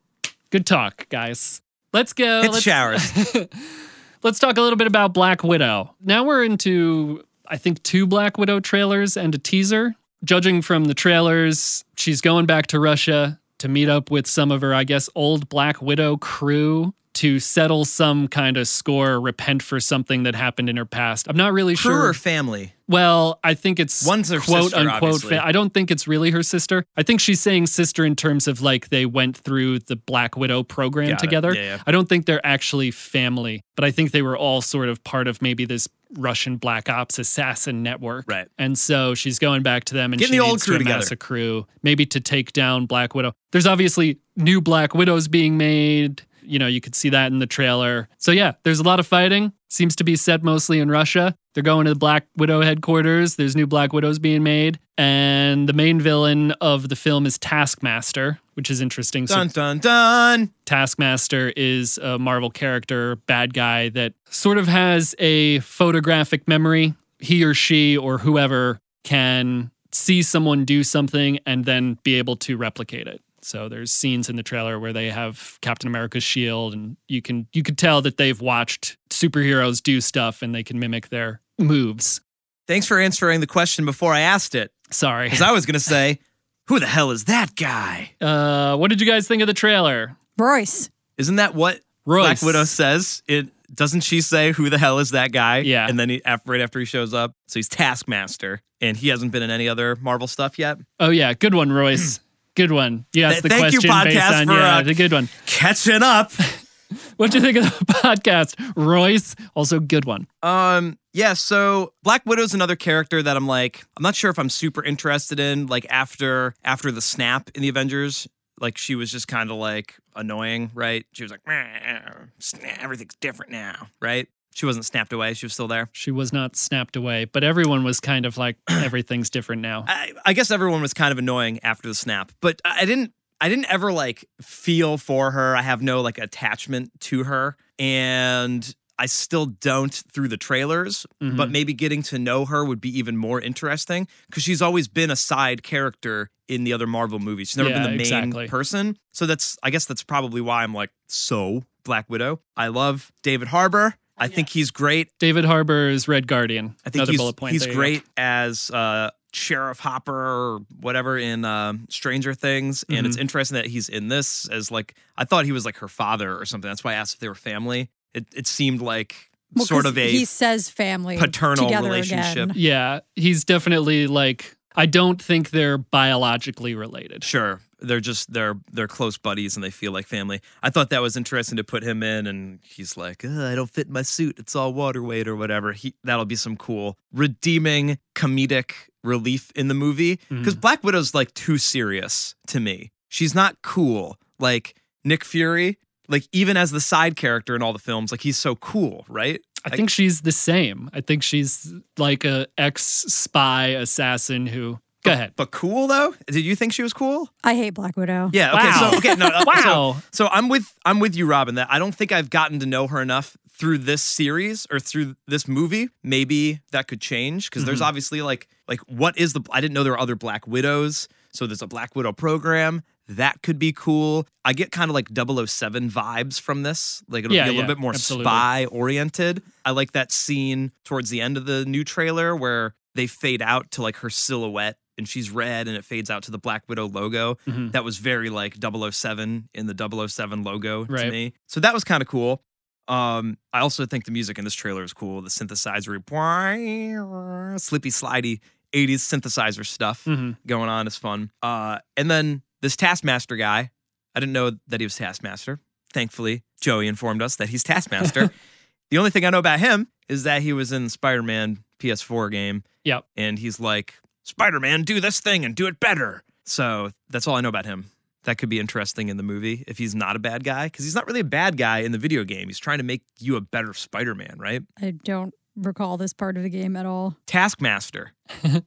Good talk, guys. Let's go. Hit the Let's- showers. Let's talk a little bit about Black Widow. Now we're into, I think, two Black Widow trailers and a teaser. Judging from the trailers, she's going back to Russia to meet up with some of her, I guess, old Black Widow crew to settle some kind of score, repent for something that happened in her past. I'm not really Crew sure. Crew or family? Well, I think it's One's her quote sister, unquote. Fa- I don't think it's really her sister. I think she's saying sister in terms of like they went through the Black Widow program Got together. Yeah, yeah. I don't think they're actually family, but I think they were all sort of part of maybe this Russian black ops assassin network. Right. And so she's going back to them and Getting she the old needs crew to amass together. a crew, maybe to take down Black Widow. There's obviously new Black Widows being made. You know, you could see that in the trailer. So yeah, there's a lot of fighting. Seems to be set mostly in Russia. They're going to the Black Widow headquarters. There's new Black Widows being made. And the main villain of the film is Taskmaster, which is interesting. So Dun dun dun. Taskmaster is a Marvel character, bad guy that sort of has a photographic memory. He or she or whoever can see someone do something and then be able to replicate it. So there's scenes in the trailer where they have Captain America's shield and you can you could tell that they've watched superheroes do stuff and they can mimic their moves. Thanks for answering the question before I asked it. Sorry. Because I was going to say, who the hell is that guy? Uh, what did you guys think of the trailer? Royce. Isn't that what Royce. Black Widow says? It doesn't she say who the hell is that guy? Yeah. And then he, after, right after he shows up, so he's Taskmaster, and he hasn't been in any other Marvel stuff yet. Oh yeah, good one, Royce. Good one. You asked the Th- thank you, question based podcast, on for, yeah, uh, the good one. Catching up. what do you think of the podcast, Royce? Also, good one. Um, yeah, so Black Widow's another character that I'm like, I'm not sure if I'm super interested in. Like after after the snap in the Avengers, like she was just kind of like annoying, right? She was like, everything's different now, right? She wasn't snapped away; she was still there. She was not snapped away, but everyone was kind of like everything's different now. I, I guess everyone was kind of annoying after the snap, but I didn't. I didn't ever like feel for her. I have no like attachment to her, and I still don't through the trailers. But mm-hmm. maybe getting to know her would be even more interesting because she's always been a side character in the other Marvel movies. She's never Yeah, been the main exactly. person. So that's I guess that's probably why I'm like so Black Widow. I love David Harbour. I think he's great. David Harbour's Red Guardian. I think Another he's, bullet point. he's There you go. great as uh, Sheriff Hopper or whatever in um Stranger Things, and Mm-hmm. it's interesting that he's in this as like I thought he was like her father or something. That's why I asked if they were family. It it seemed like Well, sort 'cause of a he says family paternal relationship. Again. Yeah, he's definitely like. I don't think they're biologically related. sure they're just they're they're close buddies and they feel like family. I thought that was interesting to put him in, and he's like, I don't fit in my suit. It's all water weight or whatever. He that'll be some cool redeeming comedic relief in the movie mm-hmm. because Black Widow's like too serious to me. She's not cool like Nick Fury. Like even as the side character in all the films, like he's so cool, right? I think she's the same. I think she's like a ex spy assassin who. Go ahead. But cool though. Did you think she was cool? I hate Black Widow. Yeah. Okay. Wow. So okay. No. uh, Wow. So, so I'm with I'm with you, Robin. That I don't think I've gotten to know her enough through this series or through this movie. Maybe that could change because there's obviously like like what is the I didn't know there were other Black Widows. So there's a Black Widow program. That could be cool. I get kind of like 007 vibes from this. Like it'll Yeah, be a little bit more absolutely. spy oriented. I like that scene towards the end of the new trailer where they fade out to like her silhouette and she's red and it fades out to the Black Widow logo. Mm-hmm. That was very like 007 in the 007 logo to me. So that was kind of cool. Um, I also think the music in this trailer is cool. The synthesizer, slippy slidey 80s synthesizer stuff Mhm. going on is fun. Uh, and then this Taskmaster guy, I didn't know that he was Taskmaster. Thankfully, Joey informed us that he's Taskmaster. the only thing I know about him is that he was in the Spider Man PS4 game Yep. and he's like, Spider Man, do this thing and do it better. So that's all I know about him. That could be interesting in the movie if he's not a bad guy, because he's not really a bad guy in the video game. He's trying to make you a better Spider Man, right? I don't recall this part of the game at all. Taskmaster. Ever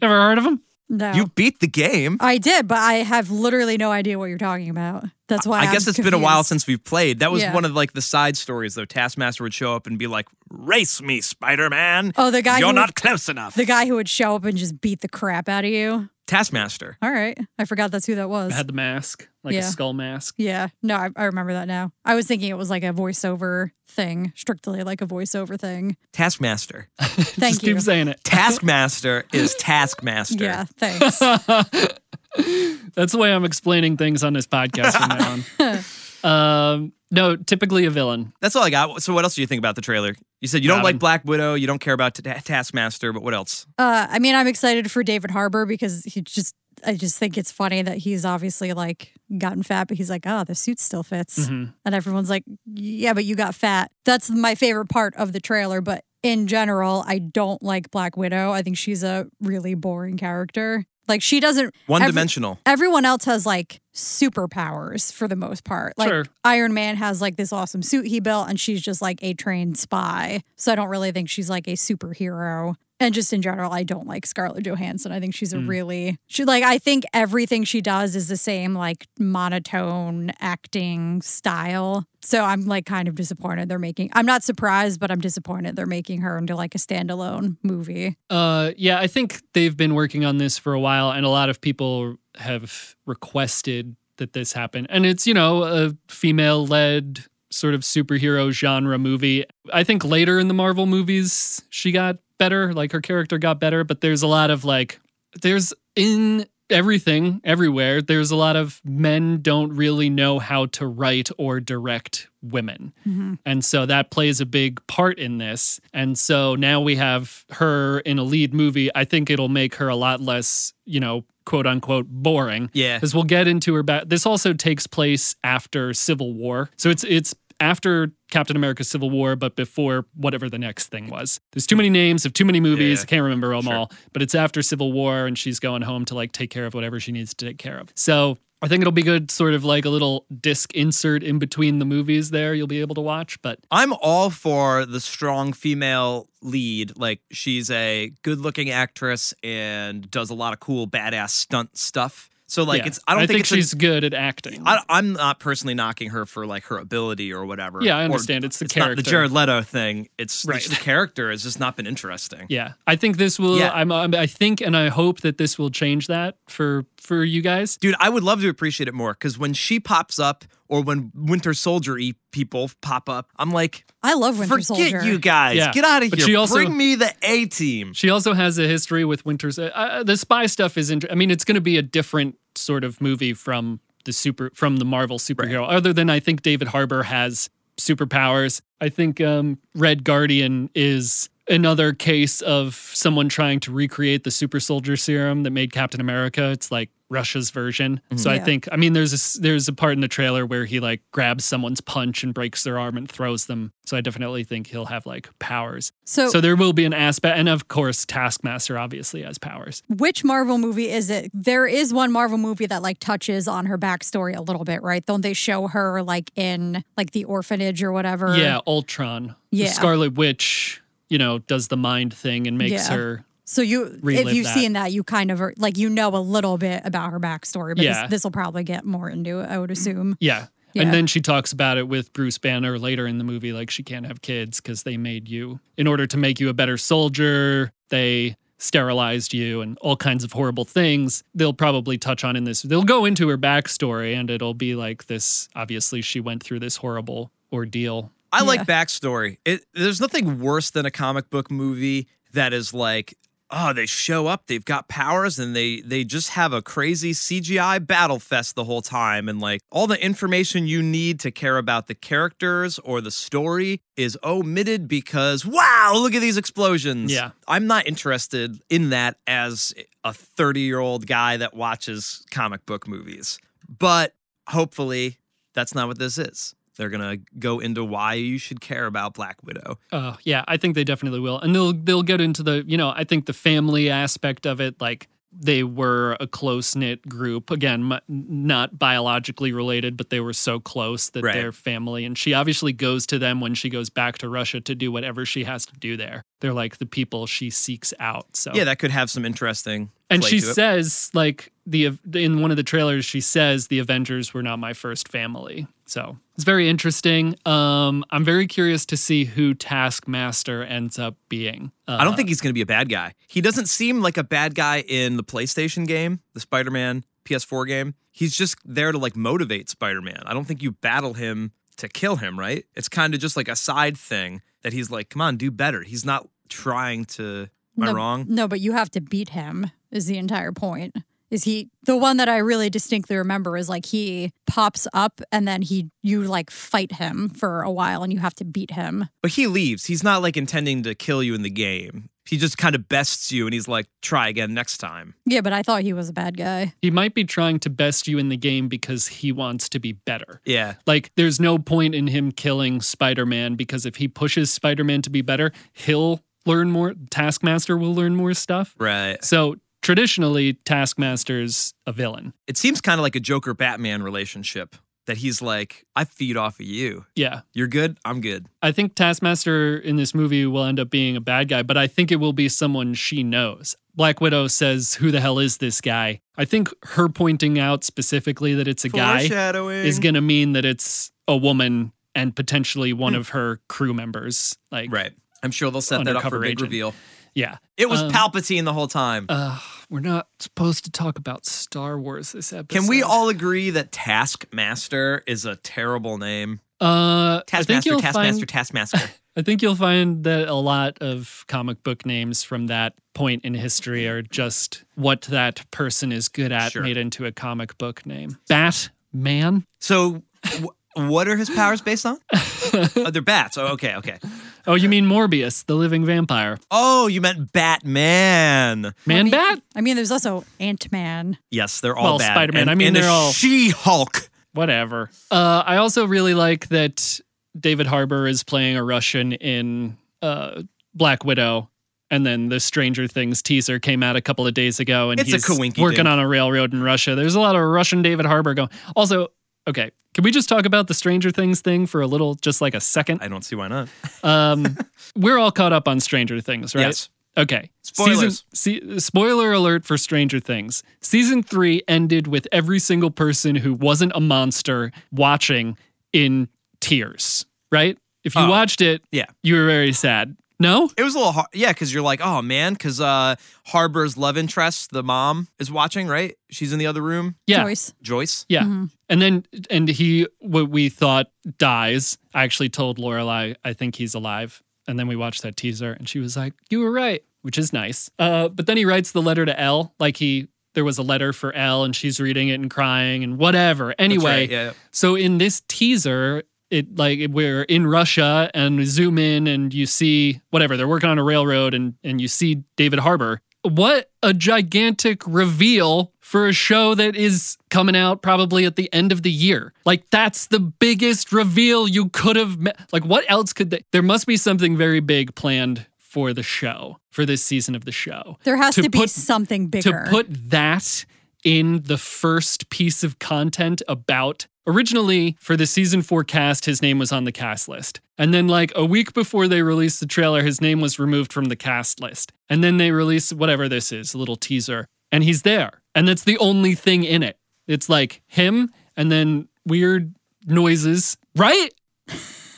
heard of him? No. You beat the game. I did, but I have literally no idea what you're talking about. That's why I I'm guess it's been a while since we've played. That was Yeah. one of like the side stories though. Taskmaster would show up and be like, "Race me, Spider Man. Oh, the guy You're not close enough." the guy who would show up and just beat the crap out of you. Taskmaster. All right. I forgot that's who that was. It had the mask, like Yeah. a skull mask. yeah. No, I, I remember that now. I was thinking it was like a voiceover thing, strictly like a voiceover thing. Taskmaster. Thank Just you. keep saying it. Taskmaster is Taskmaster. Yeah, thanks. That's the way I'm explaining things on this podcast from now on. Um, no, typically a villain. That's all I got. So, what else do you think about the trailer? You said you don't Robin. like Black Widow, you don't care about Ta- Taskmaster, but what else? Uh, I mean, I'm excited for David Harbour because he just, I just think it's funny that he's obviously like gotten fat, but he's like, oh, the suit still fits. Mhm. And everyone's like, yeah, but you got fat. That's my favorite part of the trailer. But in general, I don't like Black Widow. I think she's a really boring character. Like, she doesn't, One Every- dimensional. everyone else has like superpowers for the most part. Like Sure. Iron Man has like this awesome suit he built, and she's just like a trained spy. So I don't really think she's like a superhero. And just in general, I don't like Scarlett Johansson. I think she's a Mm. really she like I think everything she does is the same like monotone acting style. So I'm like kind of disappointed they're making. I'm not surprised, but I'm disappointed they're making her into like a standalone movie. Uh, yeah, I think they've been working on this for a while, and a lot of people have requested that this happen. And it's, you know, a female led sort of superhero genre movie. I think later in the Marvel movies, she got better, like her character got better, but there's a lot of like, there's in everything, everywhere, there's a lot of men don't really know how to write or direct women. Mm-hmm. And so that plays a big part in this. And so now we have her in a lead movie. I think it'll make her a lot less, you know, quote unquote boring. Yeah. Because we'll get into her back. This also takes place after Civil War. So it's it's after Captain America Civil War, but before whatever the next thing was. There's too many names of too many movies. Yeah. I can't remember them Sure. all. But it's after Civil War and she's going home to like take care of whatever she needs to take care of. So I think it'll be good, sort of like a little disc insert in between the movies there you'll be able to watch. But I'm all for the strong female lead. Like she's a good-looking actress and does a lot of cool badass stunt stuff. So like yeah. it's I don't think, it's an- she's good at acting. I, I'm not personally knocking her for like her ability or whatever. Yeah, I Or understand. It's the not the. Jared Leto thing. It's Right. it's the character has just not been interesting. Yeah, I think this will. Yeah. I'm, I'm. I think and I hope that this will change that for for you guys. Dude, I would love to appreciate it more because when she pops up or when Winter Soldier people pop up, I'm like, I love Winter forget Soldier. Forget you guys. Yeah. Get out of But here. she also- Bring me the A team. She also has a history with Winter's. Uh, uh, the spy stuff is. Int- I mean, it's going to be a different sort of movie from the super from the Marvel superhero. Other than I think David Harbour has superpowers. I think um, Red Guardian is another case of someone trying to recreate the super soldier serum that made Captain America. It's like Russia's version. So I think I mean there's a there's a part in the trailer where he like grabs someone's punch and breaks their arm and throws them. So I definitely think he'll have like powers. So, So there will be an aspect, and of course, Taskmaster obviously has powers. which Marvel movie is it? There is one Marvel movie that like touches on her backstory a little bit, right? Don't they show her like in like the orphanage or whatever? Yeah, Ultron. The Yeah. Scarlet Witch, you know, does the mind thing and makes Yeah. her. So you, if you've that. seen that, you kind of are, like you know a little bit about her backstory, but Yeah. this, will probably get more into it. I would assume. Yeah. Yeah. And then she talks about it with Bruce Banner later in the movie, like she can't have kids because they made you, in order to make you a better soldier, they sterilized you and all kinds of horrible things. They'll probably touch on in this. They'll go into her backstory and it'll be like this obviously, she went through this horrible ordeal. I like backstory. It, there's nothing worse than a comic book movie that is like, oh, they show up, they've got powers, and they they just have a crazy CGI battle fest the whole time, and like all the information you need to care about the characters or the story is omitted because wow, look at these explosions. Yeah. I'm not interested in that as a 30 year old guy that watches comic book movies, but hopefully that's not what this is. They're gonna go into why you should care about Black Widow. Oh yeah, I think they definitely will, and they'll they'll get into the you know I think the family aspect of it, like they were a close knit group again, m- not biologically related, but they were so close that Right. they're family. And she obviously goes to them when she goes back to Russia to do whatever she has to do there. They're like the people she seeks out. So Yeah, that could have some interesting. And she says like the in one of the trailers she says the Avengers were not my first family. So It's very interesting. Um, I'm very curious to see who Taskmaster ends up being. Uh, I don't think he's going to be a bad guy. He doesn't seem like a bad guy in the PlayStation game, the Spider Man PS4 game. He's just there to like motivate Spider Man. I don't think you battle him to kill him, right? It's kind of just like a side thing that he's like, come on, do better. He's not trying to. Am no, I wrong? No, but you have to beat him, is the entire point. Is he the one that I really distinctly remember is like he pops up and then he you like fight him for a while and you have to beat him. But he leaves. He's not like intending to kill you in the game. He just kind of bests you and he's like, try again next time. Yeah, but I thought he was a bad guy. he might be trying to best you in the game because he wants to be better. Yeah. Like, there's no point in him killing Spider Man because if he pushes Spider Man to be better, he'll learn more. Taskmaster will learn more stuff. Right. So, traditionally, Taskmaster's a villain. It seems kind of like a Joker Batman relationship that he's like, I feed off of you. Yeah. You're good. I'm good. I think Taskmaster in this movie will end up being a bad guy, but I think it will be someone she knows. Black Widow says, Who the hell is this guy? I think her pointing out specifically that it's a guy is going to mean that it's a woman and potentially one of her crew members. Like, Right. I'm sure they'll set that up for a big agent. reveal. yeah. It was Um, Palpatine the whole time. Uh, we're not supposed to talk about Star Wars this episode. Can we all agree that Taskmaster is a terrible name? Uh, Taskmaster, Taskmaster, find. Taskmaster. I think you'll find that a lot of comic book names from that point in history are just what that person is good at Sure. made into a comic book name. Batman. so, wh- what are his powers based on? oh, they're bats. Oh, okay, okay. Oh, you mean Morbius, the living vampire? Oh, you meant Batman. Man Bat? I mean, there's also Ant Man. Yes, they're all Well, bad. Spider-Man. And, I mean, and they're a all- She-Hulk. Whatever. Uh, I also really like that David Harbour is playing a Russian in uh, Black Widow. And then the Stranger Things teaser came out a couple of days ago, and It's a he's coinky working dink. on a railroad in Russia. There's a lot of Russian David Harbour going. Also, okay, can we just talk about the Stranger Things thing for a little, just like a second? I don't see why not. Um, we're all caught up on Stranger Things, right? Yes. Okay. Spoilers. Season, se- spoiler alert for Stranger Things. Season three ended with every single person who wasn't a monster watching in tears, right? If you Oh, watched it, yeah. you were very sad. No? It was a little hard. Yeah, because you're like, oh man, because uh, Harbour's love interest, the mom, is watching, right? She's in the other room. Yeah. Joyce. Joyce. Yeah. Mm-hmm. And then, and he, what we thought dies. I actually told Lorelai, I think he's alive. And then we watched that teaser and she was like, you were right, which is nice. Uh, but then he writes the letter to L, like he, there was a letter for El and she's reading it and crying and whatever. Anyway, right, yeah, yeah. so in this teaser, it like we're in Russia and we zoom in and you see whatever they're working on a railroad and and you see David Harbour. What a gigantic reveal for a show that is coming out probably at the end of the year. Like that's the biggest reveal you could have met. Like what else could they? There must be something very big planned for the show for this season of the show There has To to, be put- something bigger. to put that in the first piece of content about originally for the season four cast his name was on the cast list. And then like a week before they released the trailer his name was removed from the cast list. And then they release whatever this is a little teaser and he's there. And that's the only thing in it. It's like him and then weird noises. Right?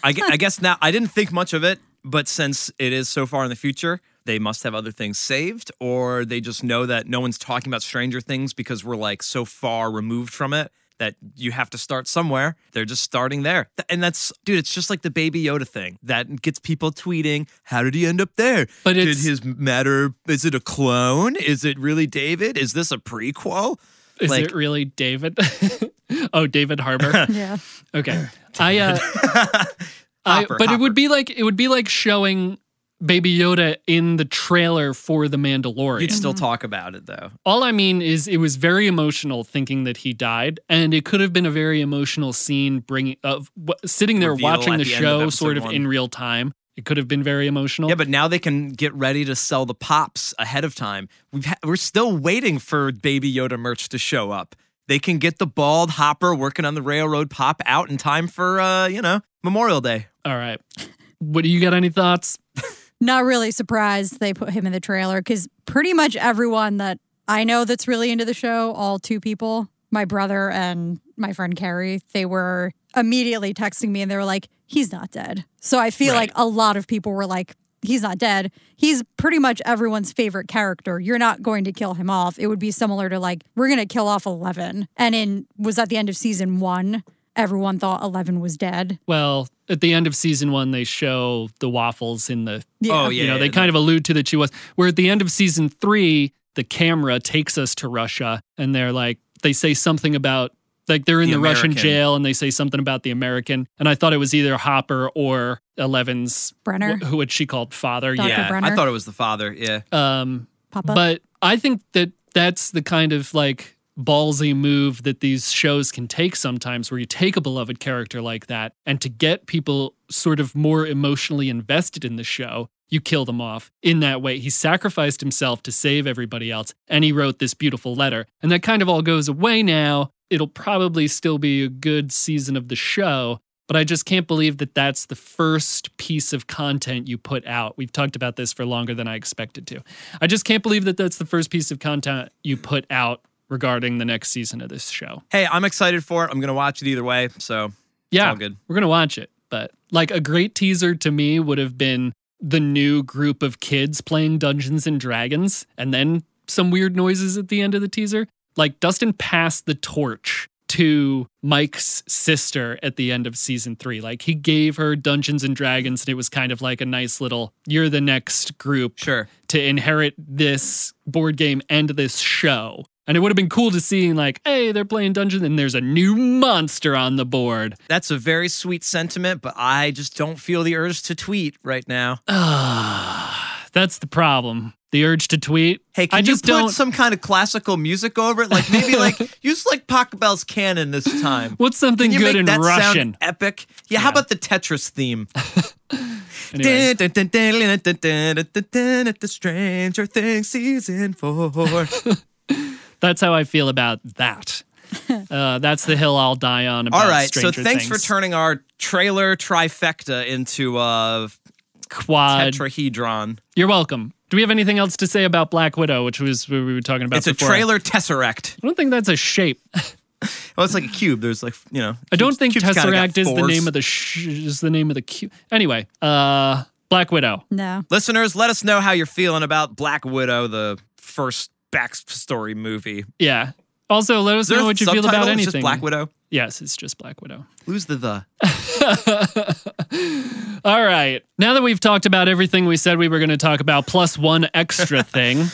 I, I guess now I didn't think much of it, but since it is so far in the future, they must have other things saved, or they just know that no one's talking about Stranger Things because we're like so far removed from it that you have to start somewhere. They're just starting there. And that's, dude, it's just like the Baby Yoda thing that gets people tweeting, How did he end up there? But did it's- his matter, is it a clone? Is it really David? Is this a prequel? is Like- it really david oh david harbour yeah. okay i uh I, Hopper, but it would be like it would be like showing Baby Yoda in the trailer for The Mandalorian. You'd still talk about it though. All I mean is it was very emotional thinking that he died, and it could have been a very emotional scene bringing of w- sitting there Reveal watching the, the end of show sort of one. in real time. It could have been very emotional. Yeah, but now they can get ready to sell the pops ahead of time. We've ha- we're still waiting for Baby Yoda merch to show up. They can get the bald hopper working on the railroad pop out in time for uh, you know, Memorial Day. All right. What do you got? Any thoughts? Not really surprised they put him in the trailer because pretty much everyone that I know that's really into the show, all two people, my brother and my friend Carrie, they were immediately texting me and they were like, he's not dead. So I feel Right. like a lot of people were like, he's not dead. He's pretty much everyone's favorite character. You're not going to kill him off. It would be similar to like, we're going to kill off 11. And in, was at the end of season one, everyone thought 11 was dead. Well, at the end of season one, they show the waffles in the. Oh, You yeah, know, they yeah, kind of allude to that she was. Where at the end of season three, the camera takes us to Russia, and they're like, they say something about like they're in The the, Russian jail, and they say something about the American. And I thought it was either Hopper or Eleven's. Brenner, wh- Who would she called father? Dr. yeah, I thought it was the father. Yeah. Um, Papa. but I think that that's the kind of like ballsy move that these shows can take sometimes, where you take a beloved character like that, and to get people sort of more emotionally invested in the show, you kill them off in that way. He sacrificed himself to save everybody else, and he wrote this beautiful letter. And that kind of all goes away now. It'll probably still be a good season of the show. But I just can't believe that that's the first piece of content you put out. We've talked about this for longer than I expected to. I just can't believe that that's the first piece of content you put out regarding the next season of this show. Hey, I'm excited for it. I'm gonna watch it either way. So Yeah, all good. we're gonna watch it. But like a great teaser to me would have been the new group of kids playing Dungeons and Dragons, and then some weird noises at the end of the teaser. Like Dustin passed the torch to Mike's sister at the end of season three. Like he gave her Dungeons and Dragons, and it was kind of like a nice little, you're the next group Sure. to inherit this board game and this show. And it would have been cool to see, like, hey, they're playing Dungeons and there's a new monster on the board. That's a very sweet sentiment, but I just don't feel the urge to tweet right now. Ah, that's the problem. The urge to tweet. Hey, can I you put don't. some kind of classical music over it? Like maybe like use like Pachelbel's canon this time. What's something good in Russian? epic? Yeah, how about the Tetris theme? Anyway, The Stranger Things season four. That's how I feel about that. Uh, that's the hill I'll die on. About All right, Stranger so thanks Things. for turning our trailer trifecta into a Quad. tetrahedron. You're welcome. Do we have anything else to say about Black Widow, which was what we were talking about It's a trailer tesseract. I don't think that's a shape. Well, it's like a cube. There's like you know. I don't think cubes kinda got Tesseract is the name of the sh- is the name of the cube. Anyway, uh, Black Widow. no. Listeners, let us know how you're feeling about Black Widow, the first backstory movie. Yeah. Also, let us know what you feel subtitle? about It's anything. just Black Widow. Yes, it's just Black Widow. Lose the the? All right. Now that we've talked about everything we said we were going to talk about, plus one extra thing,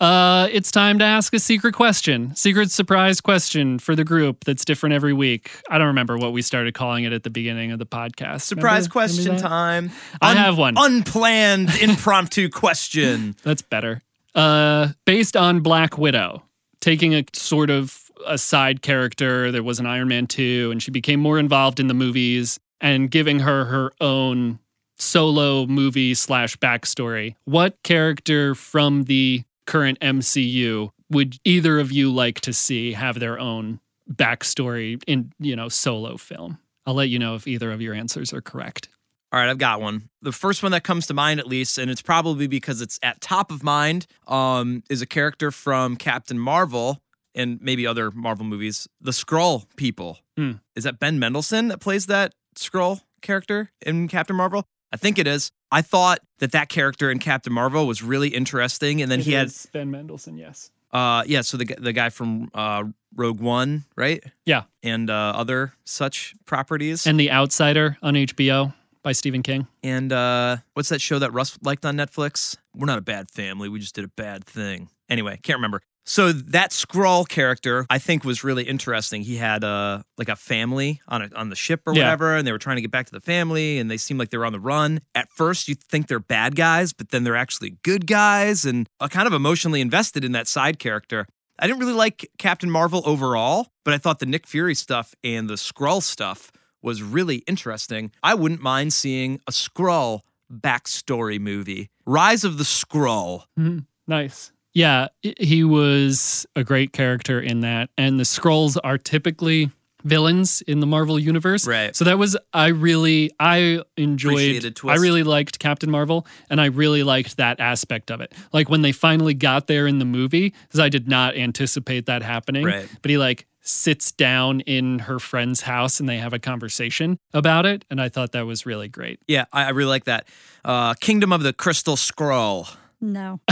uh, it's time to ask a secret question. Secret surprise question for the group that's different every week. I don't remember what we started calling it at the beginning of the podcast. Surprise Remember- question remember time. I have one. Unplanned impromptu question. That's better. Uh, based on Black Widow, taking a sort of a side character. There was an Iron Man 2, and she became more involved in the movies and giving her her own solo movie slash backstory. What character from the current MCU would either of you like to see have their own backstory in, you know, solo film? I'll let you know if either of your answers are correct. All right, I've got one. The first one that comes to mind, at least, and it's probably because it's at top of mind, um, is a character from Captain Marvel and maybe other Marvel movies, the Skrull people. Hmm. Is that Ben Mendelsohn that plays that Skrull character in Captain Marvel? I think it is. I thought that that character in Captain Marvel was really interesting, and then he had, Ben Mendelsohn, yes. uh, yeah, so the the guy from uh, Rogue One, right? Yeah. and uh, other such properties. And The Outsider on HBO by Stephen King. And uh, what's that show that Russ liked on Netflix? We're not a bad family. We just did a bad thing. Anyway, can't remember. So that Skrull character, I think, was really interesting. He had uh, like a family on a, on the ship or Yeah. whatever, and they were trying to get back to the family, and they seemed like they were on the run. At first, you think they're bad guys, but then they're actually good guys, and uh, kind of emotionally invested in that side character. I didn't really like Captain Marvel overall, but I thought the Nick Fury stuff and the Skrull stuff was really interesting. I wouldn't mind seeing a Skrull backstory movie. Rise of the Skrull. Mm-hmm. Nice. Yeah, he was a great character in that. And the Skrulls are typically villains in the Marvel universe. Right. So that was I really I enjoyed I really liked Captain Marvel and I really liked that aspect of it. Like when they finally got there in the movie cuz I did not anticipate that happening. Right. But he like sits down in her friend's house and they have a conversation about it. And I thought that was really great. Yeah, I, I really like that. Uh, Kingdom of the Crystal Scroll. No.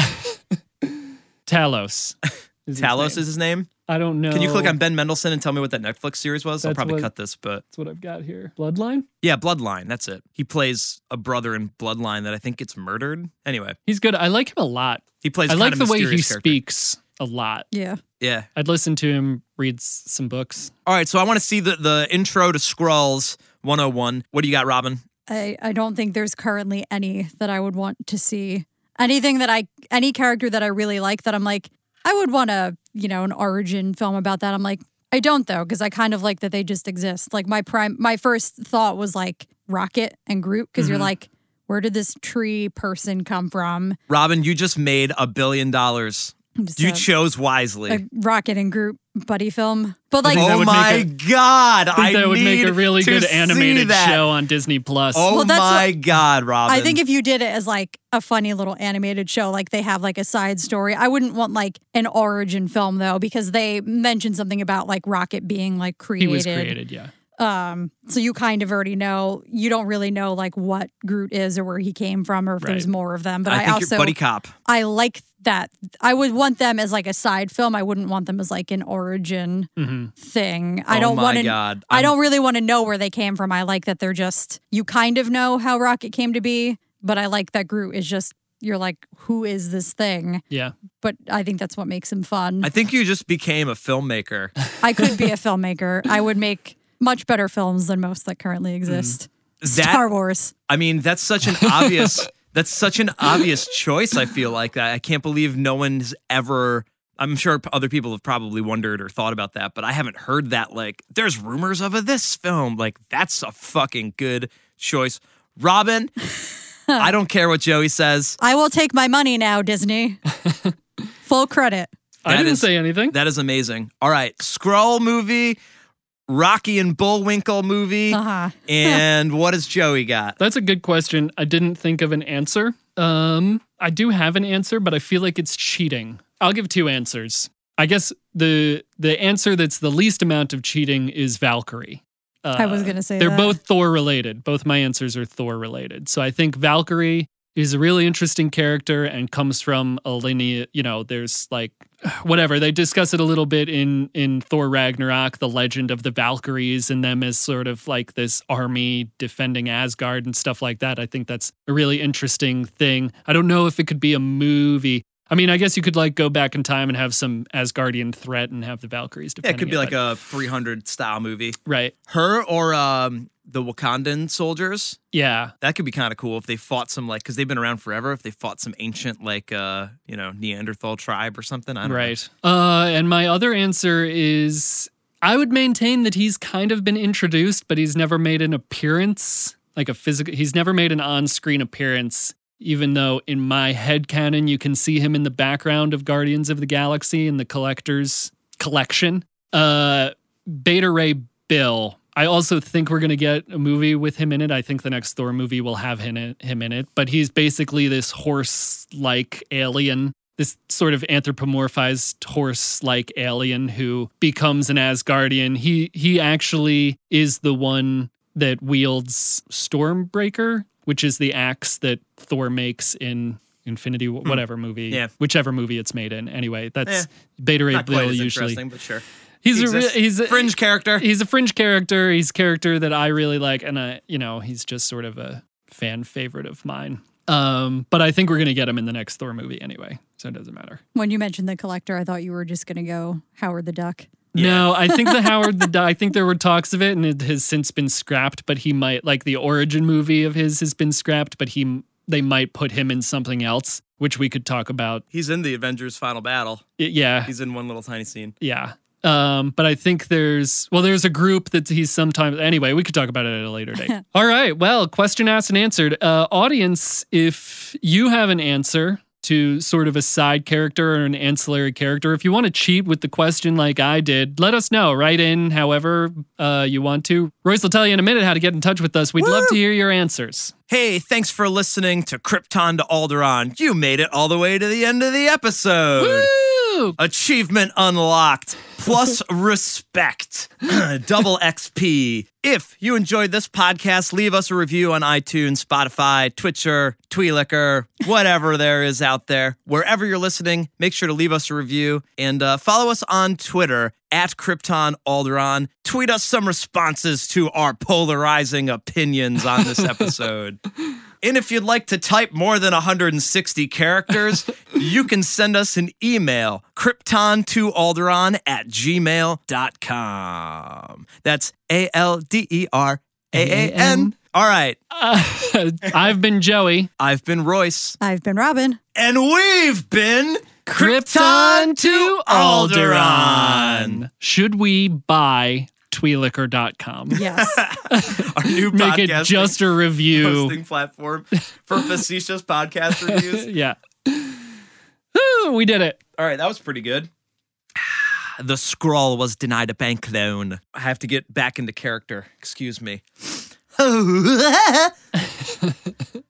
Talos. is Talos name. is his name. I don't know. Can you click on Ben Mendelsohn and tell me what that Netflix series was? I'll probably what- cut this, but That's what I've got here. Bloodline? yeah, Bloodline. That's it. He plays a brother in Bloodline that I think gets murdered. Anyway, He's good. I like him a lot. he plays. I kind like of the way he character. speaks a lot. Yeah. Yeah. I'd listen to him read s- some books. All right, so I want to see the the intro to Skrulls 101. What do you got, Robin? I, I don't think there's currently any that I would want to see. Anything that I, any character that I really like that I'm like, I would want a, you know, an origin film about that. I'm like, I don't though, because I kind of like that they just exist. Like my prime, my first thought was like Rocket and Groot, because you're mm-hmm. like, where did this tree person come from? Robin, you just made a billion dollars. Just You a- chose wisely. a Rocket and Groot buddy film. But like, oh my make god! I think that would make need a really good animated that. show on Disney Plus. Oh Well, that's my god, Robin! I think if you did it as like a funny little animated show, like they have like a side story, I wouldn't want like an origin film though, because they mentioned something about like Rocket being like created. he was created, yeah. Um, so you kind of already know. You don't really know like what Groot is or where he came from or if there's more of them. But I I, also buddy cop. I like that. I would want them as like a side film. I wouldn't want them as like an origin hmm thing. I oh don't want to. god! I I'm- don't really want to know where they came from. I like that they're just you kind of know how Rocket came to be, but I like that Groot is just you're like, who is this thing? Yeah. But I think that's what makes him fun. I think you just became a filmmaker. I could be a filmmaker. I would make much better films than most that currently mm. exist. That Star Wars. I mean, that's such an obvious. that's such an obvious choice. I feel like that. I can't believe no one's ever. I'm sure other people have probably wondered or thought about that, but I haven't heard that. Like, there's rumors of a this film. Like, that's a fucking good choice, Robin. I don't care what Joey says. I will take my money now, Disney. Full credit. I didn't is- say anything. That is amazing. All right, Scroll movie, Rocky and Bullwinkle movie, Uh-huh. and what has Joey got? That's a good question. I didn't think of an answer. Um, I do have an answer, but I feel like it's cheating. I'll give two answers. I guess the the answer that's the least amount of cheating is Valkyrie. Uh, I was gonna say they're that. both Thor related. Both my answers are Thor related. So I think Valkyrie is a really interesting character and comes from a lineage. You know, there's like whatever they discuss it a little bit in in Thor Ragnarok, the legend of the Valkyries and them as sort of like this army defending Asgard and stuff like that. I think that's a really interesting thing. I don't know if it could be a movie. I mean, I guess you could like go back in time and have some Asgardian threat and have the Valkyries Yeah, it could be like a 300 style movie. right. Her or um, the Wakandan soldiers. Yeah. That could be kind of cool if they fought some like because they've been around forever. If they fought some ancient like uh you know Neanderthal tribe or something. I don't know. Right. Uh, and my other answer is I would maintain that he's kind of been introduced, but he's never made an appearance, like a physical. He's never made an on-screen appearance. Even though in my head canon you can see him in the background of Guardians of the Galaxy in the collector's collection. Uh, Beta Ray Bill. I also think we're going to get a movie with him in it. I think the next Thor movie will have him in, it. But he's basically this horse like alien, this sort of anthropomorphized horse like alien who becomes an Asgardian. He, he actually is the one that wields Stormbreaker, which is the axe that Thor makes in Infinity, whatever movie, Hmm. Yeah. whichever movie it's made in. Anyway, that's Eh, Beta Ray Not quite Bill as usually. but sure. He's He a re- he's a Fringe character. He's a fringe character. He's a character that I really like, and I, you know, he's just sort of a fan favorite of mine. Um, but I think we're gonna get him in the next Thor movie anyway, so it doesn't matter. When you mentioned the collector, I thought you were just gonna go Howard the Duck. No, I think the Howard the. I think there were talks of it, and it has since been scrapped. But he might like the origin movie of his has been scrapped, but he they might put him in something else, which we could talk about. He's in the Avengers Final Battle. Y- Yeah, He's in one little tiny scene. yeah. Um, but I think there's well, there's a group that he's sometimes anyway. We could talk about it at a later date. All right. Well, question asked and answered. Uh, audience, if you have an answer to sort of a side character or an ancillary character, if you want to cheat with the question like I did, let us know. Write in however uh, you want to. Royce will tell you in a minute how to get in touch with us. We'd love to hear your answers. Hey, thanks for listening to Krypton to Alderaan. You made it all the way to the end of the episode. Woo! Woo! Achievement unlocked. Plus respect. Double XP. If you enjoyed this podcast, leave us a review on iTunes, Spotify, Twitcher, Tweelicker, whatever there is out there. Wherever you're listening, make sure to leave us a review and uh, follow us on Twitter at Krypton Alderaan. Tweet us some responses to our polarizing opinions on this episode. And if you'd like to type more than 160 characters, you can send us an email, krypton2alderaan at gmail.com. That's A L D E R A A N. All right. Uh, I've been Joey. I've been Royce. I've been Robin. And we've been Krypton to Alderaan. Alderaan. Should we buy Tweelicker.com? Yes. Our new Make it just a review. hosting platform for facetious podcast reviews. yeah. Woo, we did it. All right, that was pretty good. The scroll was denied a bank loan. I have to get back into character. Excuse me.